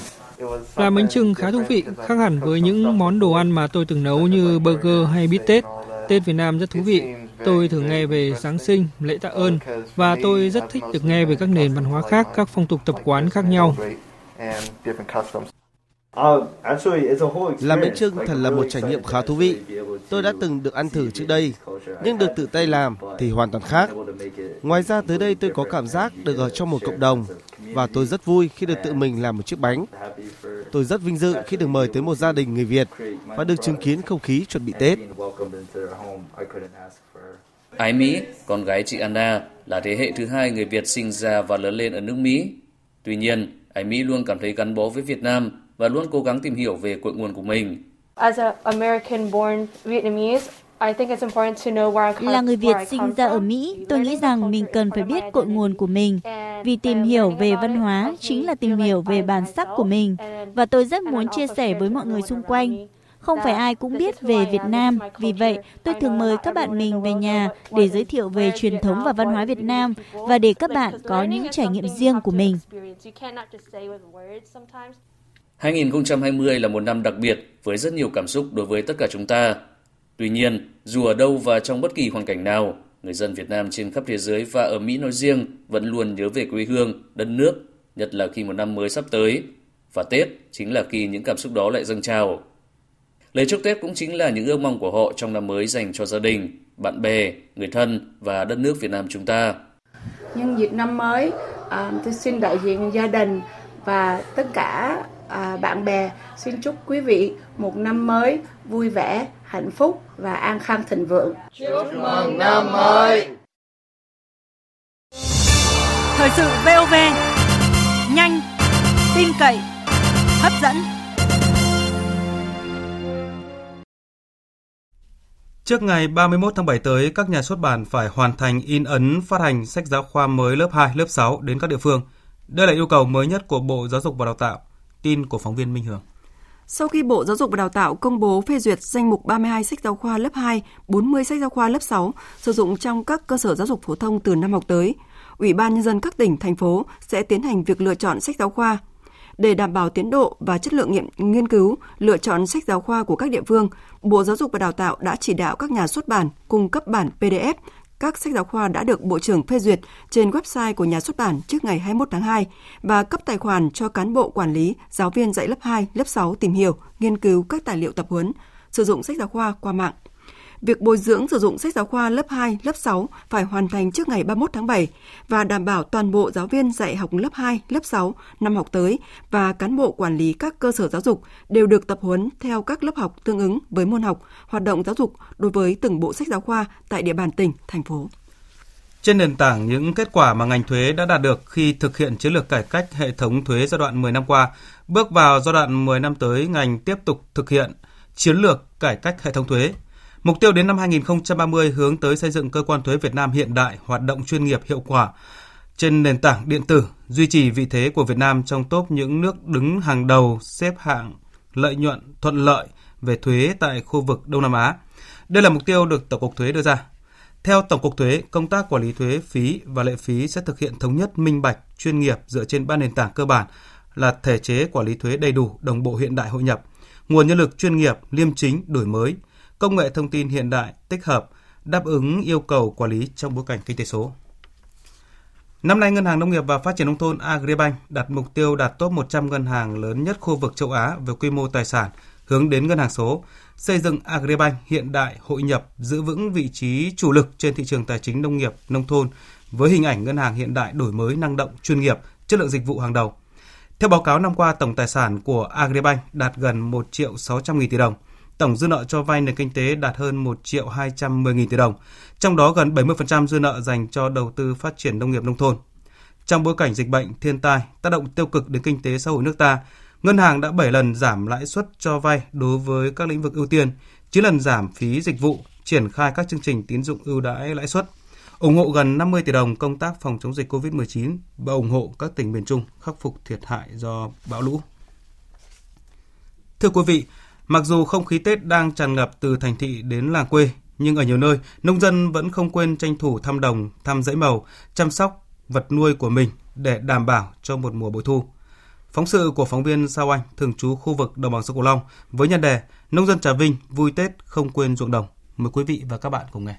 Làm bánh trưng khá thú vị, khác hẳn với những món đồ ăn mà tôi từng nấu như burger hay bít tết. Tết Việt Nam rất thú vị. Tôi thường nghe về Giáng sinh, lễ tạ ơn và tôi rất thích được nghe về các nền văn hóa khác, các phong tục tập quán khác nhau. Làm bánh trưng thật là một trải nghiệm khá thú vị. Tôi đã từng được ăn thử trước đây, nhưng được tự tay làm thì hoàn toàn khác. Ngoài ra tới đây tôi có cảm giác được ở trong một cộng đồng và tôi rất vui khi được tự mình làm một chiếc bánh. Tôi rất vinh dự khi được mời tới một gia đình người Việt và được chứng kiến không khí chuẩn bị Tết. Ái Mỹ, con gái chị Anna, là thế hệ thứ hai người Việt sinh ra và lớn lên ở nước Mỹ. Tuy nhiên, Ái Mỹ luôn cảm thấy gắn bó với Việt Nam và luôn cố gắng tìm hiểu về cội nguồn của mình. As a American-born Vietnamese, là người Việt sinh ra ở Mỹ, tôi nghĩ rằng mình cần phải biết cội nguồn của mình. Vì tìm hiểu về văn hóa chính là tìm hiểu về bản sắc của mình. Và tôi rất muốn chia sẻ với mọi người xung quanh. Không phải ai cũng biết về Việt Nam, vì vậy tôi thường mời các bạn mình về nhà để giới thiệu về truyền thống và văn hóa Việt Nam và để các bạn có những trải nghiệm riêng của mình. 2020 là một năm đặc biệt với rất nhiều cảm xúc đối với tất cả chúng ta. Tuy nhiên, dù ở đâu và trong bất kỳ hoàn cảnh nào, người dân Việt Nam trên khắp thế giới và ở Mỹ nói riêng vẫn luôn nhớ về quê hương, đất nước, nhất là khi một năm mới sắp tới. Và Tết chính là khi những cảm xúc đó lại dâng trào. Lời chúc Tết cũng chính là những ước mong của họ trong năm mới dành cho gia đình, bạn bè, người thân và đất nước Việt Nam chúng ta. Nhân dịp năm mới, à, tôi xin đại diện gia đình và tất cả à, bạn bè xin chúc quý vị một năm mới vui vẻ, hạnh phúc và an khang thịnh vượng. Chúc mừng năm mới! Thời sự VOV, nhanh, tin cậy, hấp dẫn. Trước ngày 31 tháng 7 tới, các nhà xuất bản phải hoàn thành in ấn phát hành sách giáo khoa mới lớp 2, lớp 6 đến các địa phương. Đây là yêu cầu mới nhất của Bộ Giáo dục và Đào tạo. Tin của phóng viên Minh Hường. Sau khi Bộ Giáo dục và Đào tạo công bố phê duyệt danh mục 32 sách giáo khoa lớp 2, 40 sách giáo khoa lớp 6 sử dụng trong các cơ sở giáo dục phổ thông từ năm học tới, Ủy ban Nhân dân các tỉnh, thành phố sẽ tiến hành việc lựa chọn sách giáo khoa. Để đảm bảo tiến độ và chất lượng nghiệm, nghiên cứu, lựa chọn sách giáo khoa của các địa phương, Bộ Giáo dục và Đào tạo đã chỉ đạo các nhà xuất bản cung cấp bản PDF các sách giáo khoa đã được Bộ trưởng phê duyệt trên website của nhà xuất bản trước ngày 21 tháng 2 và cấp tài khoản cho cán bộ quản lý, giáo viên dạy lớp 2, lớp 6 tìm hiểu, nghiên cứu các tài liệu tập huấn, sử dụng sách giáo khoa qua mạng. Việc bồi dưỡng sử dụng sách giáo khoa lớp 2, lớp 6 phải hoàn thành trước ngày 31 tháng 7 và đảm bảo toàn bộ giáo viên dạy học lớp 2, lớp 6 năm học tới và cán bộ quản lý các cơ sở giáo dục đều được tập huấn theo các lớp học tương ứng với môn học, hoạt động giáo dục đối với từng bộ sách giáo khoa tại địa bàn tỉnh, thành phố. Trên nền tảng những kết quả mà ngành thuế đã đạt được khi thực hiện chiến lược cải cách hệ thống thuế giai đoạn 10 năm qua, bước vào giai đoạn 10 năm tới, ngành tiếp tục thực hiện chiến lược cải cách hệ thống thuế Mục tiêu đến năm 2030 hướng tới xây dựng cơ quan thuế Việt Nam hiện đại, hoạt động chuyên nghiệp hiệu quả trên nền tảng điện tử, duy trì vị thế của Việt Nam trong top những nước đứng hàng đầu xếp hạng lợi nhuận thuận lợi về thuế tại khu vực Đông Nam Á. Đây là mục tiêu được Tổng cục Thuế đưa ra. Theo Tổng cục Thuế, công tác quản lý thuế phí và lệ phí sẽ thực hiện thống nhất, minh bạch, chuyên nghiệp dựa trên ba nền tảng cơ bản là thể chế quản lý thuế đầy đủ, đồng bộ hiện đại hội nhập, nguồn nhân lực chuyên nghiệp, liêm chính, đổi mới, công nghệ thông tin hiện đại, tích hợp, đáp ứng yêu cầu quản lý trong bối cảnh kinh tế số. Năm nay, Ngân hàng Nông nghiệp và Phát triển Nông thôn Agribank đặt mục tiêu đạt top 100 ngân hàng lớn nhất khu vực châu Á về quy mô tài sản, hướng đến ngân hàng số, xây dựng Agribank hiện đại, hội nhập, giữ vững vị trí chủ lực trên thị trường tài chính nông nghiệp, nông thôn với hình ảnh ngân hàng hiện đại đổi mới năng động, chuyên nghiệp, chất lượng dịch vụ hàng đầu. Theo báo cáo năm qua, tổng tài sản của Agribank đạt gần 1 triệu 600 nghìn tỷ đồng – tổng dư nợ cho vay nền kinh tế đạt hơn 1 triệu 210 nghìn tỷ đồng, trong đó gần 70% dư nợ dành cho đầu tư phát triển nông nghiệp nông thôn. Trong bối cảnh dịch bệnh, thiên tai, tác động tiêu cực đến kinh tế xã hội nước ta, ngân hàng đã 7 lần giảm lãi suất cho vay đối với các lĩnh vực ưu tiên, 9 lần giảm phí dịch vụ, triển khai các chương trình tín dụng ưu đãi lãi suất, ủng hộ gần 50 tỷ đồng công tác phòng chống dịch COVID-19 và ủng hộ các tỉnh miền Trung khắc phục thiệt hại do bão lũ. Thưa quý vị, Mặc dù không khí Tết đang tràn ngập từ thành thị đến làng quê, nhưng ở nhiều nơi, nông dân vẫn không quên tranh thủ thăm đồng, thăm dãy màu, chăm sóc vật nuôi của mình để đảm bảo cho một mùa bội thu. Phóng sự của phóng viên Sao Anh, thường trú khu vực đồng bằng sông Cửu Long với nhân đề Nông dân Trà Vinh vui Tết không quên ruộng đồng. Mời quý vị và các bạn cùng nghe.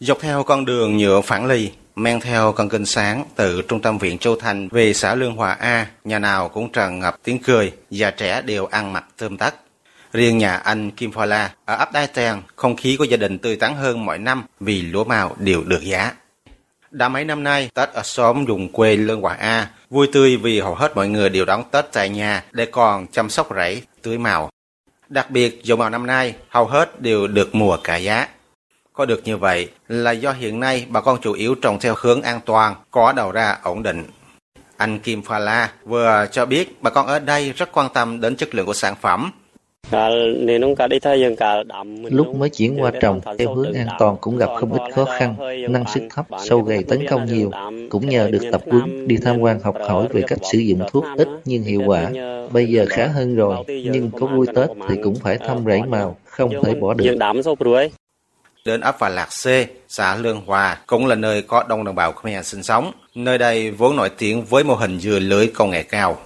Dọc theo con đường nhựa phản lì, men theo con kênh sáng từ trung tâm viện Châu Thành về xã Lương Hòa A, nhà nào cũng tràn ngập tiếng cười, già trẻ đều ăn mặc tươm tất. Riêng nhà anh Kim Phò La ở ấp Đai Tèn, không khí của gia đình tươi tắn hơn mọi năm vì lúa màu đều được giá. Đã mấy năm nay, Tết ở xóm dùng quê Lương Hòa A vui tươi vì hầu hết mọi người đều đón Tết tại nhà để còn chăm sóc rẫy, tưới màu. Đặc biệt, dầu màu năm nay hầu hết đều được mùa cả giá. Có được như vậy là do hiện nay bà con chủ yếu trồng theo hướng an toàn, có đầu ra ổn định. Anh Kim Pha La vừa cho biết bà con ở đây rất quan tâm đến chất lượng của sản phẩm. Lúc mới chuyển qua trồng theo hướng an toàn cũng gặp không ít khó khăn, năng suất thấp, sâu gầy tấn công nhiều. Cũng nhờ được tập huấn, đi tham quan học hỏi về cách sử dụng thuốc ít nhưng hiệu quả. Bây giờ khá hơn rồi, nhưng có vui Tết thì cũng phải thăm rẫy màu, không thể bỏ được. Đến ấp Và Lạc C, xã Lương Hòa cũng là nơi có đông đồng bào Khmer sinh sống. Nơi đây vốn nổi tiếng với mô hình dưa lưới công nghệ cao.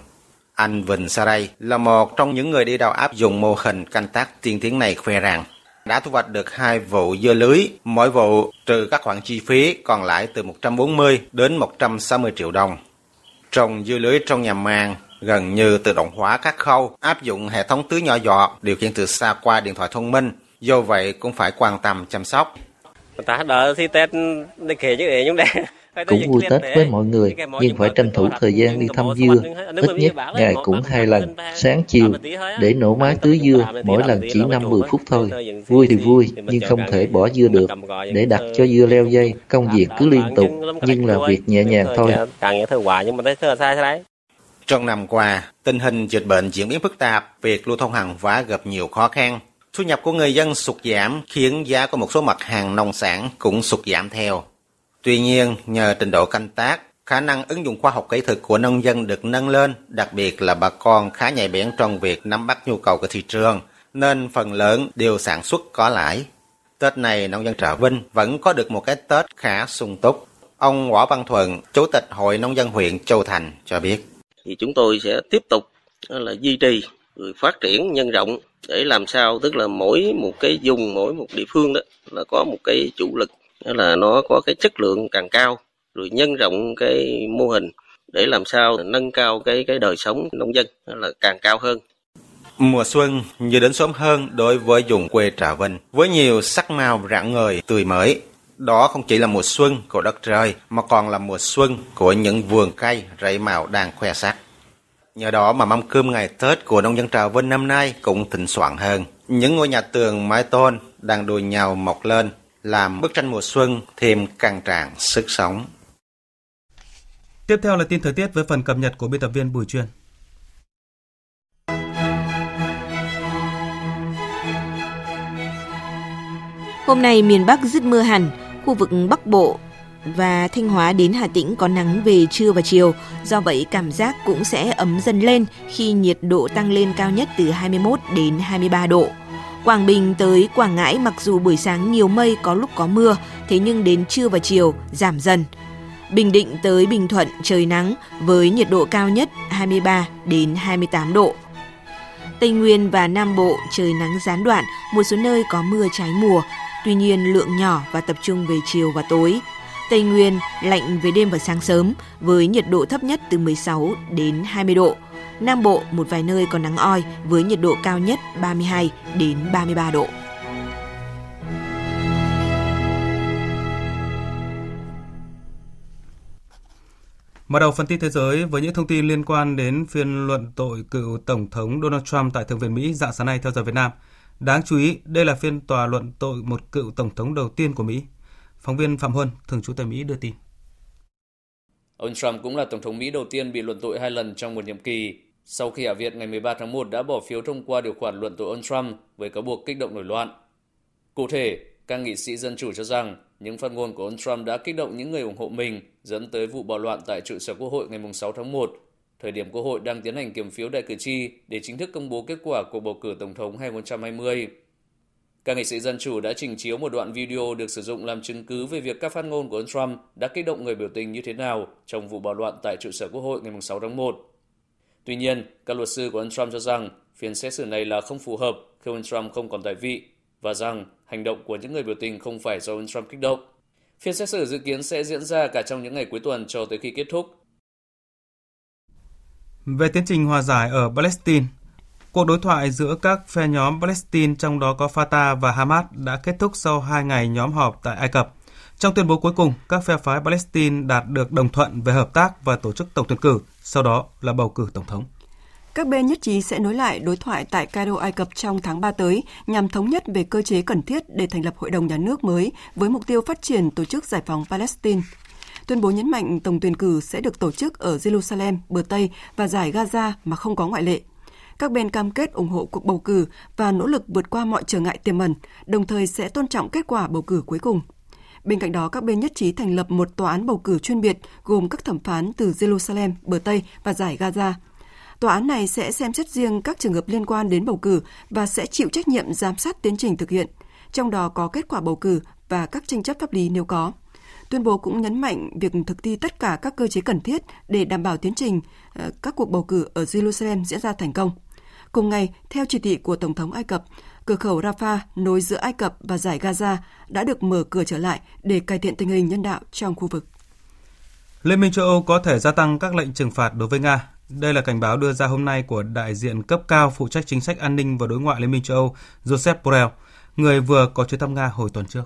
Anh Vinh Saray là một trong những người đi đầu áp dụng mô hình canh tác tiên tiến này khoe rằng đã thu hoạch được hai vụ dưa lưới, mỗi vụ trừ các khoản chi phí còn lại từ 140 đến 160 triệu đồng. Trồng dưa lưới trong nhà màng gần như tự động hóa các khâu, áp dụng hệ thống tưới nhỏ giọt, điều khiển từ xa qua điện thoại thông minh, do vậy cũng phải quan tâm chăm sóc. Cũng vui Tết với mọi người, nhưng phải tranh thủ thời gian đi thăm dưa, ít nhất ngày cũng hai lần, sáng chiều, để nổ máy tưới dưa, mỗi lần chỉ 5-10 phút thôi. Vui thì vui, nhưng không thể bỏ dưa được. Để đặt cho dưa leo dây, công việc cứ liên tục, nhưng là việc nhẹ nhàng thôi. Trong năm qua, tình hình dịch bệnh diễn biến phức tạp, việc lưu thông hàng hóa gặp nhiều khó khăn. Thu nhập của người dân sụt giảm khiến giá của một số mặt hàng nông sản cũng sụt giảm theo. Tuy nhiên, nhờ trình độ canh tác, khả năng ứng dụng khoa học kỹ thuật của nông dân được nâng lên, đặc biệt là bà con khá nhạy bén trong việc nắm bắt nhu cầu của thị trường, nên phần lớn đều sản xuất có lãi. Tết này, nông dân Trà Vinh vẫn có được một cái Tết khá sung túc. Ông Võ Văn Thuận, Chủ tịch Hội Nông dân huyện Châu Thành cho biết. Thì chúng tôi sẽ tiếp tục ờ, là duy trì, rồi phát triển, nhân rộng để làm sao tức là mỗi một cái vùng, mỗi một địa phương đó là có một cái chủ lực đó là nó có cái chất lượng càng cao rồi nhân rộng cái mô hình để làm sao nâng cao cái cái đời sống nông dân là càng cao hơn. Mùa xuân như đến sớm hơn đối với vùng quê Trà Vinh, với nhiều sắc màu rạng ngời, tươi mới. Đó không chỉ là mùa xuân của đất trời, mà còn là mùa xuân của những vườn cây rẫy màu đang khoe sắc. Nhờ đó mà mâm cơm ngày Tết của nông dân Trà Vinh năm nay cũng thịnh soạn hơn. Những ngôi nhà tường mái tôn đang đùi nhau mọc lên, làm bức tranh mùa xuân thêm căng tràn sức sống. Tiếp theo là tin thời tiết với phần cập nhật của biên tập viên Bùi Chuyên. Hôm nay miền Bắc dứt mưa hẳn, khu vực Bắc Bộ và Thanh Hóa đến Hà Tĩnh có nắng về trưa và chiều, do vậy cảm giác cũng sẽ ấm dần lên khi nhiệt độ tăng lên cao nhất từ 21 đến 23 độ. Quảng Bình tới Quảng Ngãi mặc dù buổi sáng nhiều mây có lúc có mưa, thế nhưng đến trưa và chiều giảm dần. Bình Định tới Bình Thuận trời nắng với nhiệt độ cao nhất 23 đến 28 độ. Tây Nguyên và Nam Bộ trời nắng gián đoạn, một số nơi có mưa trái mùa, tuy nhiên lượng nhỏ và tập trung về chiều và tối. Tây Nguyên lạnh về đêm và sáng sớm với nhiệt độ thấp nhất từ 16 đến 20 độ. Nam Bộ một vài nơi có nắng oi với nhiệt độ cao nhất 32 đến 33 độ. Mở đầu phần tin thế giới với những thông tin liên quan đến phiên luận tội cựu Tổng thống Donald Trump tại Thượng viện Mỹ dạng sáng nay theo giờ Việt Nam. Đáng chú ý, đây là phiên tòa luận tội một cựu Tổng thống đầu tiên của Mỹ. Phóng viên Phạm Huân, thường trú tại Mỹ đưa tin. Ông Trump cũng là Tổng thống Mỹ đầu tiên bị luận tội hai lần trong một nhiệm kỳ, sau khi Hạ viện ngày 13 tháng 1 đã bỏ phiếu thông qua điều khoản luận tội ông Trump với cáo buộc kích động nổi loạn. Cụ thể, các nghị sĩ Dân Chủ cho rằng những phát ngôn của ông Trump đã kích động những người ủng hộ mình, dẫn tới vụ bạo loạn tại trụ sở Quốc hội ngày 6 tháng 1, thời điểm Quốc hội đang tiến hành kiểm phiếu đại cử tri để chính thức công bố kết quả cuộc bầu cử Tổng thống 2020. Các nghị sĩ Dân Chủ đã trình chiếu một đoạn video được sử dụng làm chứng cứ về việc các phát ngôn của ông Trump đã kích động người biểu tình như thế nào trong vụ bạo loạn tại trụ sở Quốc hội ngày 6 tháng 1. Tuy nhiên, các luật sư của ông Trump cho rằng phiên xét xử này là không phù hợp khi ông Trump không còn tại vị và rằng hành động của những người biểu tình không phải do ông Trump kích động. Phiên xét xử dự kiến sẽ diễn ra cả trong những ngày cuối tuần cho tới khi kết thúc. Về tiến trình hòa giải ở Palestine, cuộc đối thoại giữa các phe nhóm Palestine trong đó có Fatah và Hamas đã kết thúc sau hai ngày nhóm họp tại Ai Cập. Trong tuyên bố cuối cùng, các phe phái Palestine đạt được đồng thuận về hợp tác và tổ chức tổng tuyển cử, sau đó là bầu cử tổng thống. Các bên nhất trí sẽ nối lại đối thoại tại Cairo, Ai Cập trong tháng 3 tới nhằm thống nhất về cơ chế cần thiết để thành lập hội đồng nhà nước mới với mục tiêu phát triển tổ chức giải phóng Palestine. Tuyên bố nhấn mạnh tổng tuyển cử sẽ được tổ chức ở Jerusalem, bờ Tây và giải Gaza mà không có ngoại lệ. Các bên cam kết ủng hộ cuộc bầu cử và nỗ lực vượt qua mọi trở ngại tiềm ẩn, đồng thời sẽ tôn trọng kết quả bầu cử cuối cùng. Bên cạnh đó, các bên nhất trí thành lập một tòa án bầu cử chuyên biệt gồm các thẩm phán từ Jerusalem, bờ Tây và giải Gaza. Tòa án này sẽ xem xét riêng các trường hợp liên quan đến bầu cử và sẽ chịu trách nhiệm giám sát tiến trình thực hiện, trong đó có kết quả bầu cử và các tranh chấp pháp lý nếu có. Tuyên bố cũng nhấn mạnh việc thực thi tất cả các cơ chế cần thiết để đảm bảo tiến trình ờ, các cuộc bầu cử ở Jerusalem diễn ra thành công. Cùng ngày, theo chỉ thị của Tổng thống Ai Cập, cửa khẩu Rafah nối giữa Ai Cập và giải Gaza đã được mở cửa trở lại để cải thiện tình hình nhân đạo trong khu vực. Liên minh châu Âu có thể gia tăng các lệnh trừng phạt đối với Nga. Đây là cảnh báo đưa ra hôm nay của đại diện cấp cao phụ trách chính sách an ninh và đối ngoại Liên minh châu Âu Joseph Borrell, người vừa có chuyến thăm Nga hồi tuần trước.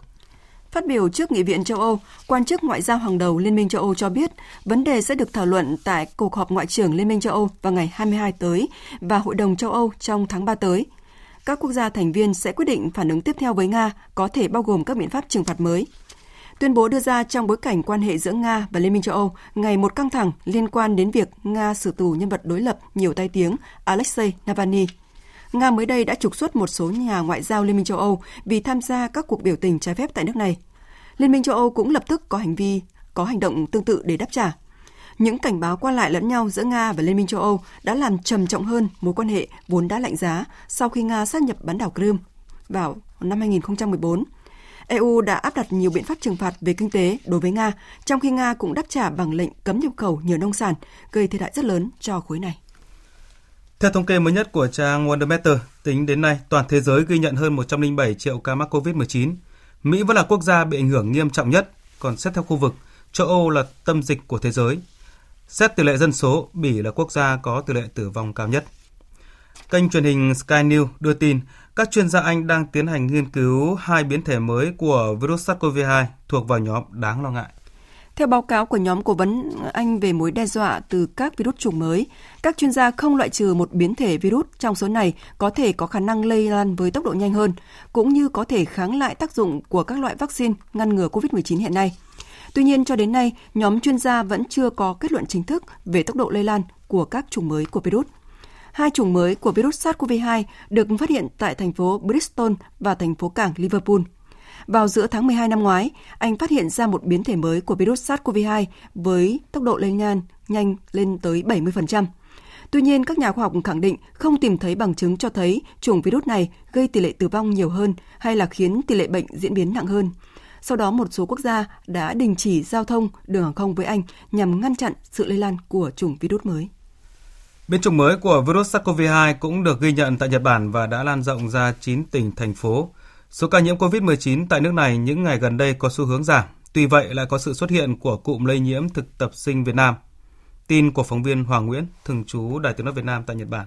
Phát biểu trước Nghị viện châu Âu, quan chức ngoại giao hàng đầu Liên minh châu Âu cho biết vấn đề sẽ được thảo luận tại cuộc họp ngoại trưởng Liên minh châu Âu vào ngày 22 tới và Hội đồng châu Âu trong tháng 3 tới. Các quốc gia thành viên sẽ quyết định phản ứng tiếp theo với Nga có thể bao gồm các biện pháp trừng phạt mới. Tuyên bố đưa ra trong bối cảnh quan hệ giữa Nga và Liên minh châu Âu ngày một căng thẳng liên quan đến việc Nga xử tù nhân vật đối lập nhiều tai tiếng Alexei Navalny. Nga mới đây đã trục xuất một số nhà ngoại giao Liên minh châu Âu vì tham gia các cuộc biểu tình trái phép tại nước này. Liên minh châu Âu cũng lập tức có hành vi có hành động tương tự để đáp trả. Những cảnh báo qua lại lẫn nhau giữa Nga và Liên minh châu Âu đã làm trầm trọng hơn mối quan hệ vốn đã lạnh giá sau khi Nga sát nhập bán đảo Crimea vào năm 2014. EU đã áp đặt nhiều biện pháp trừng phạt về kinh tế đối với Nga, trong khi Nga cũng đáp trả bằng lệnh cấm nhập khẩu nhiều nông sản, gây thiệt hại rất lớn cho khối này. Theo thống kê mới nhất của trang Wondermeter, tính đến nay, toàn thế giới ghi nhận hơn 107 triệu ca mắc COVID-19. Mỹ vẫn là quốc gia bị ảnh hưởng nghiêm trọng nhất, còn xét theo khu vực, châu Âu là tâm dịch của thế giới. Xét tỷ lệ dân số, Bỉ là quốc gia có tỷ lệ tử vong cao nhất. Kênh truyền hình Sky News đưa tin, các chuyên gia Anh đang tiến hành nghiên cứu hai biến thể mới của virus SARS-CoV-2 thuộc vào nhóm đáng lo ngại. Theo báo cáo của nhóm cố vấn Anh về mối đe dọa từ các virus chủng mới, các chuyên gia không loại trừ một biến thể virus trong số này có thể có khả năng lây lan với tốc độ nhanh hơn, cũng như có thể kháng lại tác dụng của các loại vaccine ngăn ngừa COVID-19 hiện nay. Tuy nhiên, cho đến nay, nhóm chuyên gia vẫn chưa có kết luận chính thức về tốc độ lây lan của các chủng mới của virus. Hai chủng mới của virus SARS-CoV-2 được phát hiện tại thành phố Bristol và thành phố cảng Liverpool. Vào giữa tháng 12 năm ngoái, Anh phát hiện ra một biến thể mới của virus SARS-CoV-2 với tốc độ lây lan nhanh lên tới 70%. Tuy nhiên, các nhà khoa học khẳng định không tìm thấy bằng chứng cho thấy chủng virus này gây tỷ lệ tử vong nhiều hơn hay là khiến tỷ lệ bệnh diễn biến nặng hơn. Sau đó, một số quốc gia đã đình chỉ giao thông đường hàng không với Anh nhằm ngăn chặn sự lây lan của chủng virus mới. Biến chủng mới của virus SARS-CoV-2 cũng được ghi nhận tại Nhật Bản và đã lan rộng ra 9 tỉnh, thành phố. Số ca nhiễm COVID-19 tại nước này những ngày gần đây có xu hướng giảm. Tuy vậy lại có sự xuất hiện của cụm lây nhiễm thực tập sinh Việt Nam. Tin của phóng viên Hoàng Nguyễn, thường trú Đài tiếng nói Việt Nam tại Nhật Bản.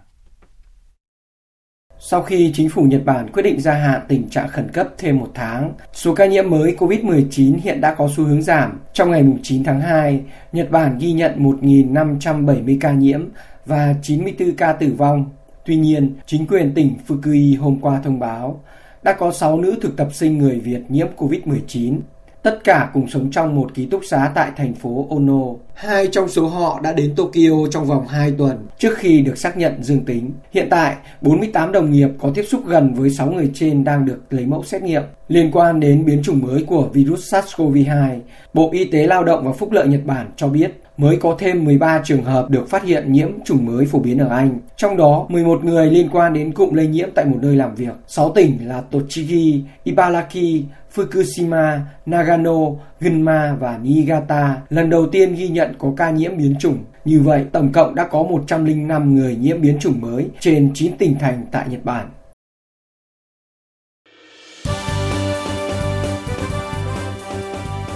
Sau khi chính phủ Nhật Bản quyết định gia hạn tình trạng khẩn cấp thêm một tháng, số ca nhiễm mới COVID-19 hiện đã có xu hướng giảm. Trong ngày 9 tháng 2, Nhật Bản ghi nhận 1.570 ca nhiễm và 94 ca tử vong. Tuy nhiên, chính quyền tỉnh Fukui hôm qua thông báo đã có 6 nữ thực tập sinh người Việt nhiễm COVID-19. Tất cả cùng sống trong một ký túc xá tại thành phố Ono. Hai trong số họ đã đến Tokyo trong vòng 2 tuần trước khi được xác nhận dương tính. Hiện tại, 48 đồng nghiệp có tiếp xúc gần với 6 người trên đang được lấy mẫu xét nghiệm. Liên quan đến biến chủng mới của virus SARS-CoV-2, Bộ Y tế Lao động và Phúc lợi Nhật Bản cho biết mới có thêm 13 trường hợp được phát hiện nhiễm chủng mới phổ biến ở Anh. Trong đó, 11 người liên quan đến cụm lây nhiễm tại một nơi làm việc. 6 tỉnh là Tochigi, Ibaraki, Fukushima, Nagano, Gunma và Niigata lần đầu tiên ghi nhận có ca nhiễm biến chủng. Như vậy, tổng cộng đã có 105 người nhiễm biến chủng mới trên 9 tỉnh thành tại Nhật Bản.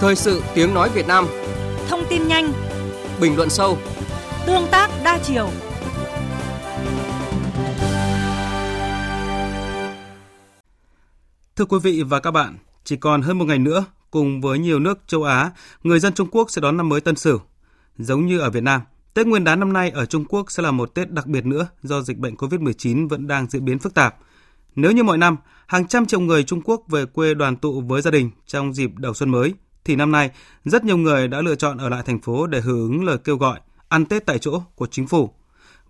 Thời sự tiếng nói Việt Nam Thông tin nhanh Bình luận sâu Tương tác đa chiều Thưa quý vị và các bạn, chỉ còn hơn một ngày nữa, cùng với nhiều nước châu Á, người dân Trung Quốc sẽ đón năm mới Tân Sửu. Giống như ở Việt Nam, Tết Nguyên đán năm nay ở Trung Quốc sẽ là một Tết đặc biệt nữa do dịch bệnh COVID-19 vẫn đang diễn biến phức tạp. Nếu như mọi năm, hàng trăm triệu người Trung Quốc về quê đoàn tụ với gia đình trong dịp đầu xuân mới, thì năm nay rất nhiều người đã lựa chọn ở lại thành phố để hưởng ứng lời kêu gọi ăn Tết tại chỗ của chính phủ.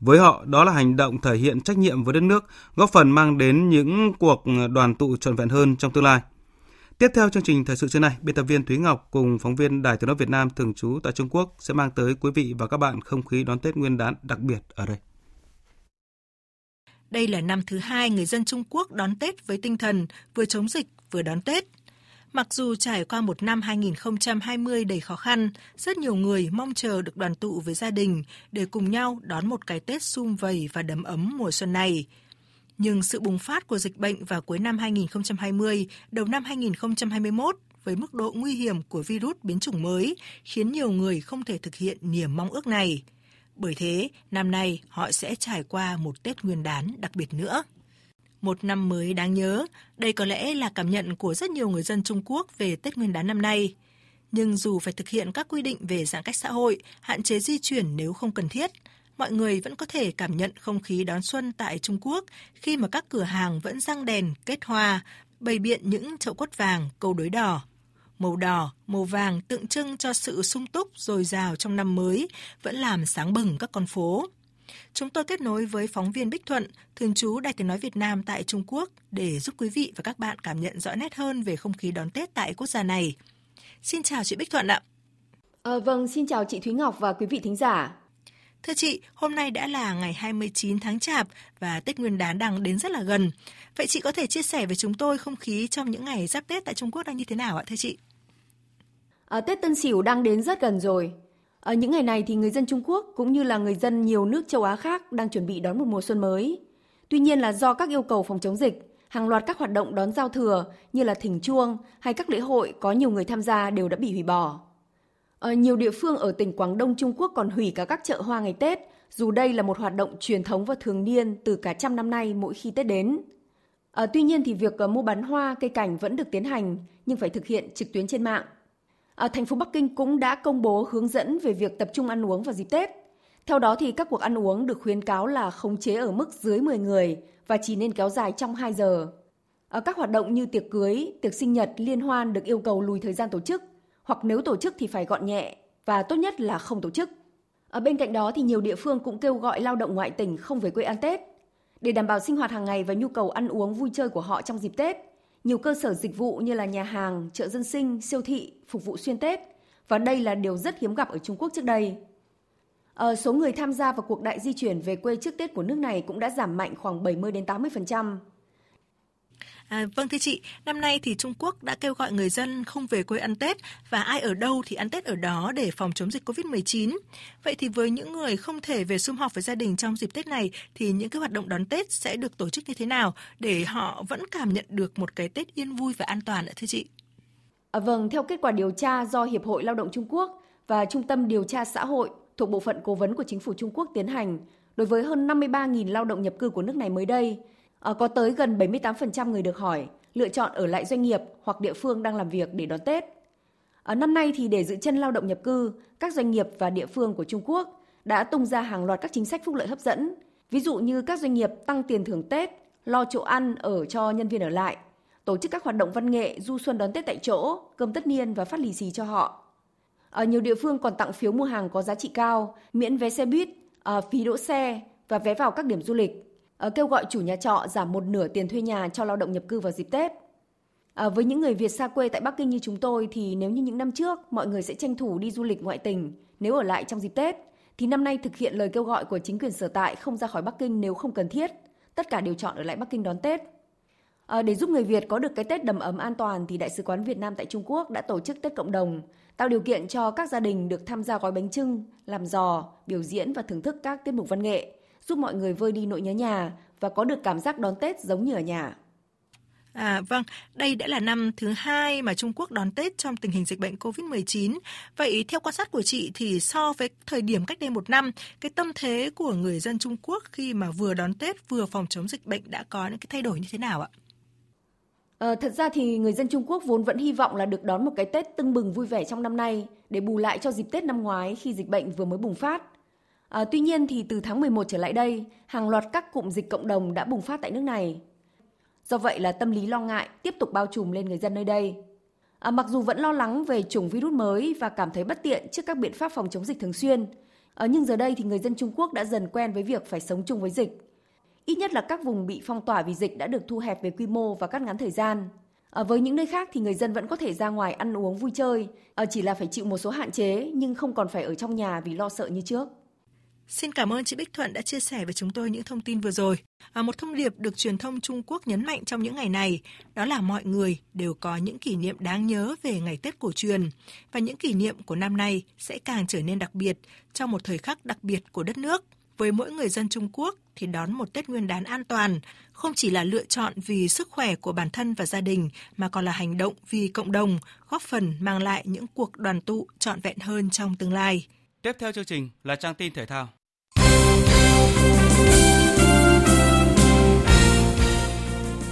Với họ, đó là hành động thể hiện trách nhiệm với đất nước, góp phần mang đến những cuộc đoàn tụ trọn vẹn hơn trong tương lai. Tiếp theo chương trình thời sự trưa nay, biên tập viên Thúy Ngọc cùng phóng viên Đài Tiếng nói Việt Nam thường trú tại Trung Quốc sẽ mang tới quý vị và các bạn không khí đón Tết Nguyên đán đặc biệt ở đây. Đây là năm thứ hai người dân Trung Quốc đón Tết với tinh thần vừa chống dịch vừa đón Tết. Mặc dù trải qua một năm 2020 đầy khó khăn, rất nhiều người mong chờ được đoàn tụ với gia đình để cùng nhau đón một cái Tết sum vầy và đầm ấm mùa xuân này. Nhưng sự bùng phát của dịch bệnh vào cuối năm 2020, đầu năm 2021 với mức độ nguy hiểm của virus biến chủng mới khiến nhiều người không thể thực hiện niềm mong ước này. Bởi thế, năm nay họ sẽ trải qua một Tết Nguyên đán đặc biệt nữa. Một năm mới đáng nhớ, đây có lẽ là cảm nhận của rất nhiều người dân Trung Quốc về Tết Nguyên đán năm nay. Nhưng dù phải thực hiện các quy định về giãn cách xã hội, hạn chế di chuyển nếu không cần thiết, mọi người vẫn có thể cảm nhận không khí đón xuân tại Trung Quốc khi mà các cửa hàng vẫn răng đèn, kết hoa, bày biện những chậu quất vàng, câu đối đỏ. Màu đỏ, màu vàng tượng trưng cho sự sung túc dồi dào trong năm mới, vẫn làm sáng bừng các con phố. Chúng tôi kết nối với phóng viên Bích Thuận, thường trú Đài Tiếng Nói Việt Nam tại Trung Quốc để giúp quý vị và các bạn cảm nhận rõ nét hơn về không khí đón Tết tại quốc gia này. Xin chào chị Bích Thuận ạ. À, vâng, xin chào chị Thúy Ngọc và quý vị thính giả. Thưa chị, hôm nay đã là ngày 29 tháng Chạp và Tết Nguyên đán đang đến rất là gần. Vậy chị có thể chia sẻ với chúng tôi không khí trong những ngày giáp Tết tại Trung Quốc đang như thế nào ạ thưa chị? À, Tết Tân Sửu đang đến rất gần rồi. Ở những ngày này thì người dân Trung Quốc cũng như là người dân nhiều nước châu Á khác đang chuẩn bị đón một mùa xuân mới. Tuy nhiên là do các yêu cầu phòng chống dịch, hàng loạt các hoạt động đón giao thừa như là thỉnh chuông hay các lễ hội có nhiều người tham gia đều đã bị hủy bỏ. Ở nhiều địa phương ở tỉnh Quảng Đông Trung Quốc còn hủy cả các chợ hoa ngày Tết, dù đây là một hoạt động truyền thống và thường niên từ cả trăm năm nay mỗi khi Tết đến. À, tuy nhiên thì việc ờ, mua bán hoa, cây cảnh vẫn được tiến hành nhưng phải thực hiện trực tuyến trên mạng. À, thành phố Bắc Kinh cũng đã công bố hướng dẫn về việc tập trung ăn uống vào dịp Tết. Theo đó thì các cuộc ăn uống được khuyến cáo là khống chế ở mức dưới 10 người và chỉ nên kéo dài trong 2 giờ. Ở các hoạt động như tiệc cưới, tiệc sinh nhật, liên hoan được yêu cầu lùi thời gian tổ chức hoặc nếu tổ chức thì phải gọn nhẹ và tốt nhất là không tổ chức. Ở bên cạnh đó thì nhiều địa phương cũng kêu gọi lao động ngoại tỉnh không về quê ăn Tết. Để đảm bảo sinh hoạt hàng ngày và nhu cầu ăn uống vui chơi của họ trong dịp Tết, nhiều cơ sở dịch vụ như là nhà hàng, chợ dân sinh, siêu thị phục vụ xuyên Tết và đây là điều rất hiếm gặp ở Trung Quốc trước đây. À, số người tham gia vào cuộc đại di chuyển về quê trước Tết của nước này cũng đã giảm mạnh khoảng 70 đến 80%. À, vâng thưa chị, năm nay thì Trung Quốc đã kêu gọi người dân không về quê ăn Tết và ai ở đâu thì ăn Tết ở đó để phòng chống dịch Covid-19. Vậy thì với những người không thể về sum họp với gia đình trong dịp Tết này thì những cái hoạt động đón Tết sẽ được tổ chức như thế nào để họ vẫn cảm nhận được một cái Tết yên vui và an toàn ạ thưa chị? À, vâng, theo kết quả điều tra do Hiệp hội Lao động Trung Quốc và Trung tâm Điều tra Xã hội thuộc Bộ phận Cố vấn của Chính phủ Trung Quốc tiến hành đối với hơn 53.000 lao động nhập cư của nước này mới đây, Ờ, có tới gần 78% người được hỏi lựa chọn ở lại doanh nghiệp hoặc địa phương đang làm việc để đón Tết. Ở năm nay thì để giữ chân lao động nhập cư, các doanh nghiệp và địa phương của Trung Quốc đã tung ra hàng loạt các chính sách phúc lợi hấp dẫn. Ví dụ như các doanh nghiệp tăng tiền thưởng Tết, lo chỗ ăn ở cho nhân viên ở lại, tổ chức các hoạt động văn nghệ du xuân đón Tết tại chỗ, cơm tất niên và phát lì xì cho họ. Ở nhiều địa phương còn tặng phiếu mua hàng có giá trị cao, miễn vé xe buýt, phí đỗ xe và vé vào các điểm du lịch. Ờ, kêu gọi chủ nhà trọ giảm một nửa tiền thuê nhà cho lao động nhập cư vào dịp Tết. À, với những người Việt xa quê tại Bắc Kinh như chúng tôi thì nếu như những năm trước mọi người sẽ tranh thủ đi du lịch ngoại tỉnh nếu ở lại trong dịp Tết thì năm nay thực hiện lời kêu gọi của chính quyền sở tại không ra khỏi Bắc Kinh nếu không cần thiết. Tất cả đều chọn ở lại Bắc Kinh đón Tết. À, để giúp người Việt có được cái Tết đầm ấm an toàn thì Đại sứ quán Việt Nam tại Trung Quốc đã tổ chức Tết cộng đồng, tạo điều kiện cho các gia đình được tham gia gói bánh trưng, làm giò, biểu diễn và thưởng thức các tiết mục văn nghệ giúp mọi người vơi đi nỗi nhớ nhà và có được cảm giác đón Tết giống như ở nhà. À, vâng, đây đã là năm thứ hai mà Trung Quốc đón Tết trong tình hình dịch bệnh COVID-19. Vậy theo quan sát của chị thì so với thời điểm cách đây một năm, cái tâm thế của người dân Trung Quốc khi mà vừa đón Tết vừa phòng chống dịch bệnh đã có những cái thay đổi như thế nào ạ? À, thật ra thì người dân Trung Quốc vốn vẫn hy vọng là được đón một cái Tết tưng bừng vui vẻ trong năm nay để bù lại cho dịp Tết năm ngoái khi dịch bệnh vừa mới bùng phát. À, tuy nhiên thì từ tháng 11 trở lại đây, hàng loạt các cụm dịch cộng đồng đã bùng phát tại nước này. Do vậy là tâm lý lo ngại tiếp tục bao trùm lên người dân nơi đây. À, mặc dù vẫn lo lắng về chủng virus mới và cảm thấy bất tiện trước các biện pháp phòng chống dịch thường xuyên, à, nhưng giờ đây thì người dân Trung Quốc đã dần quen với việc phải sống chung với dịch. Ít nhất là các vùng bị phong tỏa vì dịch đã được thu hẹp về quy mô và cắt ngắn thời gian. À, với những nơi khác thì người dân vẫn có thể ra ngoài ăn uống vui chơi, à, chỉ là phải chịu một số hạn chế nhưng không còn phải ở trong nhà vì lo sợ như trước. Xin cảm ơn chị Bích Thuận đã chia sẻ với chúng tôi những thông tin vừa rồi. À, một thông điệp được truyền thông Trung Quốc nhấn mạnh trong những ngày này đó là mọi người đều có những kỷ niệm đáng nhớ về ngày Tết cổ truyền và những kỷ niệm của năm nay sẽ càng trở nên đặc biệt trong một thời khắc đặc biệt của đất nước. Với mỗi người dân Trung Quốc thì đón một Tết Nguyên đán an toàn không chỉ là lựa chọn vì sức khỏe của bản thân và gia đình mà còn là hành động vì cộng đồng, góp phần mang lại những cuộc đoàn tụ trọn vẹn hơn trong tương lai. Tiếp theo chương trình là trang tin thể thao.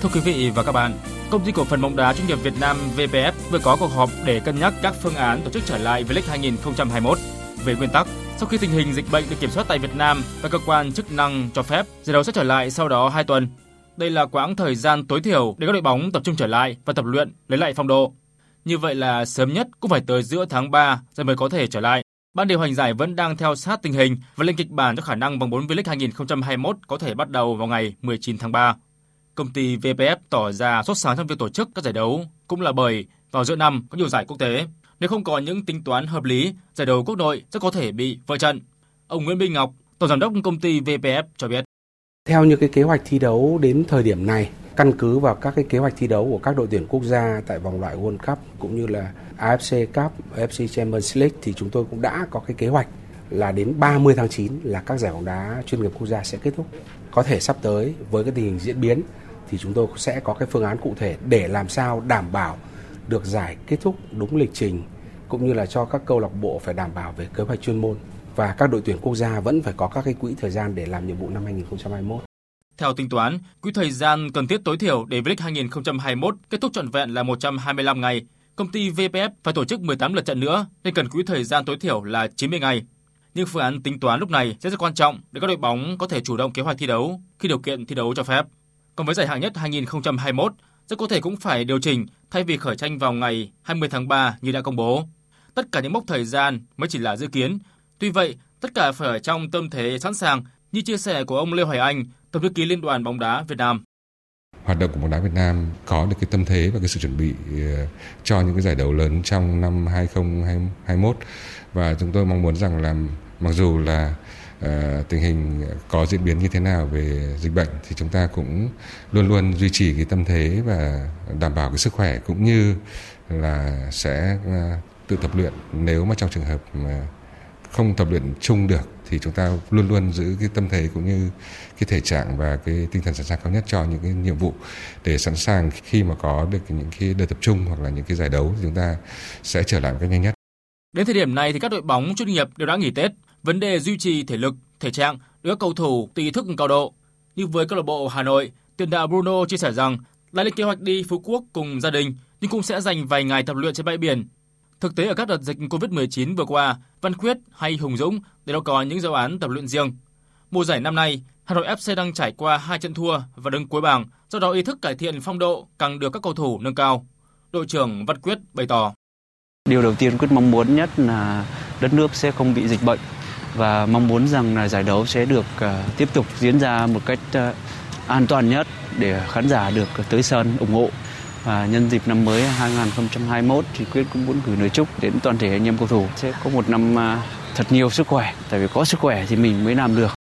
Thưa quý vị và các bạn, Công ty cổ phần bóng đá chuyên nghiệp Việt Nam VPF vừa có cuộc họp để cân nhắc các phương án tổ chức trở lại V-League 2021. Về nguyên tắc, sau khi tình hình dịch bệnh được kiểm soát tại Việt Nam và cơ quan chức năng cho phép, giải đấu sẽ trở lại sau đó 2 tuần. Đây là quãng thời gian tối thiểu để các đội bóng tập trung trở lại và tập luyện lấy lại phong độ. Như vậy là sớm nhất cũng phải tới giữa tháng 3 rồi mới có thể trở lại. Ban điều hành giải vẫn đang theo sát tình hình và lên kịch bản cho khả năng vòng 4 V-League 2021 có thể bắt đầu vào ngày 19 tháng 3. Công ty VPF tỏ ra sốt sáng trong việc tổ chức các giải đấu cũng là bởi vào giữa năm có nhiều giải quốc tế. Nếu không có những tính toán hợp lý, giải đấu quốc nội rất có thể bị vỡ trận. Ông Nguyễn Minh Ngọc, tổng giám đốc công ty VPF cho biết. Theo như cái kế hoạch thi đấu đến thời điểm này, căn cứ vào các cái kế hoạch thi đấu của các đội tuyển quốc gia tại vòng loại World Cup cũng như là AFC Cup, AFC Champions League thì chúng tôi cũng đã có cái kế hoạch là đến 30 tháng 9 là các giải bóng đá chuyên nghiệp quốc gia sẽ kết thúc. Có thể sắp tới với cái tình hình diễn biến thì chúng tôi sẽ có cái phương án cụ thể để làm sao đảm bảo được giải kết thúc đúng lịch trình cũng như là cho các câu lạc bộ phải đảm bảo về kế hoạch chuyên môn và các đội tuyển quốc gia vẫn phải có các cái quỹ thời gian để làm nhiệm vụ năm 2021. Theo tính toán, quỹ thời gian cần thiết tối thiểu để V-League 2021 kết thúc trọn vẹn là 125 ngày. Công ty VPF phải tổ chức 18 lượt trận nữa nên cần quỹ thời gian tối thiểu là 90 ngày. Nhưng phương án tính toán lúc này sẽ rất quan trọng để các đội bóng có thể chủ động kế hoạch thi đấu khi điều kiện thi đấu cho phép. Còn với giải hạng nhất 2021, rất có thể cũng phải điều chỉnh thay vì khởi tranh vào ngày 20 tháng 3 như đã công bố. Tất cả những mốc thời gian mới chỉ là dự kiến. Tuy vậy, tất cả phải ở trong tâm thế sẵn sàng như chia sẻ của ông Lê Hoài Anh, Tổng thư ký Liên đoàn bóng đá Việt Nam. Hoạt động của bóng đá Việt Nam có được cái tâm thế và cái sự chuẩn bị ờ, cho những cái giải đấu lớn trong năm 2021 và chúng tôi mong muốn rằng là mặc dù là uh, tình hình có diễn biến như thế nào về dịch bệnh thì chúng ta cũng luôn luôn duy trì cái tâm thế và đảm bảo cái sức khỏe cũng như là sẽ uh, tự tập luyện nếu mà trong trường hợp mà không tập luyện chung được thì chúng ta luôn luôn giữ cái tâm thế cũng như cái thể trạng và cái tinh thần sẵn sàng cao nhất cho những cái nhiệm vụ để sẵn sàng khi mà có được những cái đợt tập trung hoặc là những cái giải đấu thì chúng ta sẽ trở lại một cách nhanh nhất. Đến thời điểm này thì các đội bóng chuyên nghiệp đều đã nghỉ Tết. Vấn đề duy trì thể lực, thể trạng đối các cầu thủ tùy thức cao độ. Như với câu lạc bộ Hà Nội, tiền đạo Bruno chia sẻ rằng lại lên kế hoạch đi Phú Quốc cùng gia đình nhưng cũng sẽ dành vài ngày tập luyện trên bãi biển Thực tế ở các đợt dịch COVID-19 vừa qua, Văn Quyết hay Hùng Dũng đều đã có những giáo án tập luyện riêng. Mùa giải năm nay, Hà Nội FC đang trải qua hai trận thua và đứng cuối bảng, do đó ý thức cải thiện phong độ càng được các cầu thủ nâng cao. Đội trưởng Văn Quyết bày tỏ. Điều đầu tiên Quyết mong muốn nhất là đất nước sẽ không bị dịch bệnh và mong muốn rằng là giải đấu sẽ được ờ, tiếp tục diễn ra một cách ờ, an toàn nhất để khán giả được tới sân ủng hộ và nhân dịp năm mới 2021 thì Quyết cũng muốn gửi lời chúc đến toàn thể anh em cầu thủ sẽ có một năm ờ, thật nhiều sức khỏe. Tại vì có sức khỏe thì mình mới làm được.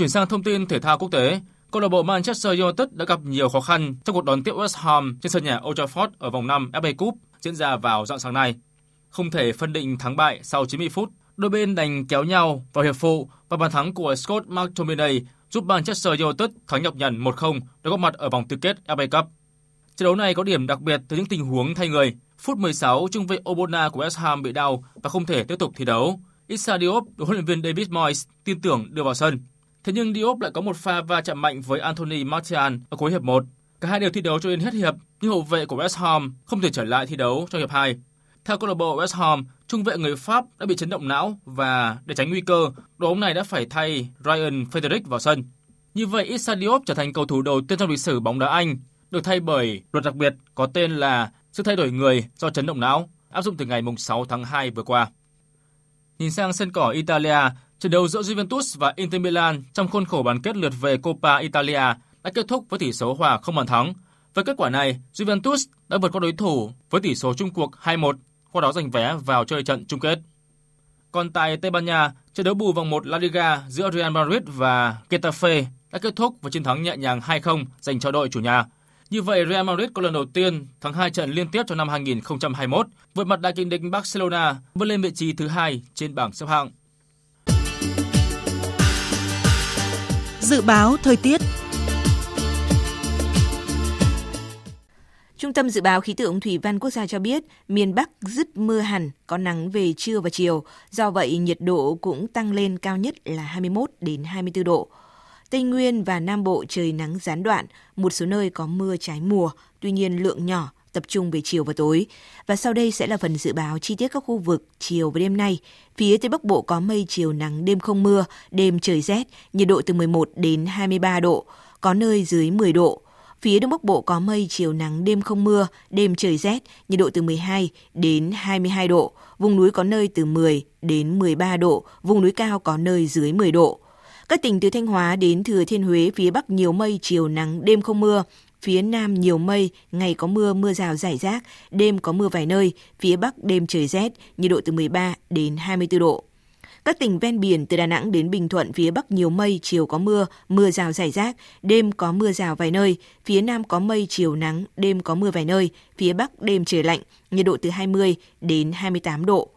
Chuyển sang thông tin thể thao quốc tế, câu lạc bộ Manchester United đã gặp nhiều khó khăn trong cuộc đón tiếp West Ham trên sân nhà Old Trafford ở vòng 5 FA Cup diễn ra vào dạng sáng nay. Không thể phân định thắng bại sau 90 phút, đôi bên đành kéo nhau vào hiệp phụ và bàn thắng của Scott McTominay giúp Manchester United thắng nhọc nhằn 1-0 để góp mặt ở vòng tứ kết FA Cup. Trận đấu này có điểm đặc biệt từ những tình huống thay người. Phút 16, trung vệ Obona của West Ham bị đau và không thể tiếp tục thi đấu. Issa Diop được huấn luyện viên David Moyes tin tưởng đưa vào sân. Thế nhưng Diop lại có một pha va chạm mạnh với Anthony Martial ở cuối hiệp 1. Cả hai đều thi đấu cho đến hết hiệp, nhưng hậu vệ của West Ham không thể trở lại thi đấu trong hiệp 2. Theo câu lạc bộ West Ham, trung vệ người Pháp đã bị chấn động não và để tránh nguy cơ, đội bóng này đã phải thay Ryan Frederick vào sân. Như vậy, Issa Diop trở thành cầu thủ đầu tiên trong lịch sử bóng đá Anh được thay bởi luật đặc biệt có tên là sự thay đổi người do chấn động não, áp dụng từ ngày 6 tháng 2 vừa qua. Nhìn sang sân cỏ Italia, trận đấu giữa Juventus và Inter Milan trong khuôn khổ bán kết lượt về Coppa Italia đã kết thúc với tỷ số hòa không bàn thắng. Với kết quả này, Juventus đã vượt qua đối thủ với tỷ số chung cuộc 2-1, qua đó giành vé vào chơi trận chung kết. Còn tại Tây Ban Nha, trận đấu bù vòng 1 La Liga giữa Real Madrid và Getafe đã kết thúc với chiến thắng nhẹ nhàng 2-0 dành cho đội chủ nhà. Như vậy, Real Madrid có lần đầu tiên thắng hai trận liên tiếp trong năm 2021, vượt mặt đại kình địch Barcelona vươn lên vị trí thứ hai trên bảng xếp hạng. Dự báo thời tiết Trung tâm Dự báo Khí tượng Thủy văn Quốc gia cho biết, miền Bắc dứt mưa hẳn, có nắng về trưa và chiều. Do vậy, nhiệt độ cũng tăng lên cao nhất là 21 đến 24 độ. Tây Nguyên và Nam Bộ trời nắng gián đoạn, một số nơi có mưa trái mùa, tuy nhiên lượng nhỏ, tập trung về chiều và tối. Và sau đây sẽ là phần dự báo chi tiết các khu vực chiều và đêm nay. Phía Tây Bắc Bộ có mây chiều nắng đêm không mưa, đêm trời rét, nhiệt độ từ 11 đến 23 độ, có nơi dưới 10 độ. Phía Đông Bắc Bộ có mây chiều nắng đêm không mưa, đêm trời rét, nhiệt độ từ 12 đến 22 độ. Vùng núi có nơi từ 10 đến 13 độ, vùng núi cao có nơi dưới 10 độ. Các tỉnh từ Thanh Hóa đến Thừa Thiên Huế phía Bắc nhiều mây, chiều nắng, đêm không mưa. Phía Nam nhiều mây, ngày có mưa, mưa rào rải rác, đêm có mưa vài nơi. Phía Bắc đêm trời rét, nhiệt độ từ 13 đến 24 độ. Các tỉnh ven biển từ Đà Nẵng đến Bình Thuận phía Bắc nhiều mây, chiều có mưa, mưa rào rải rác, đêm có mưa rào vài nơi, phía Nam có mây, chiều nắng, đêm có mưa vài nơi, phía Bắc đêm trời lạnh, nhiệt độ từ 20 đến 28 độ.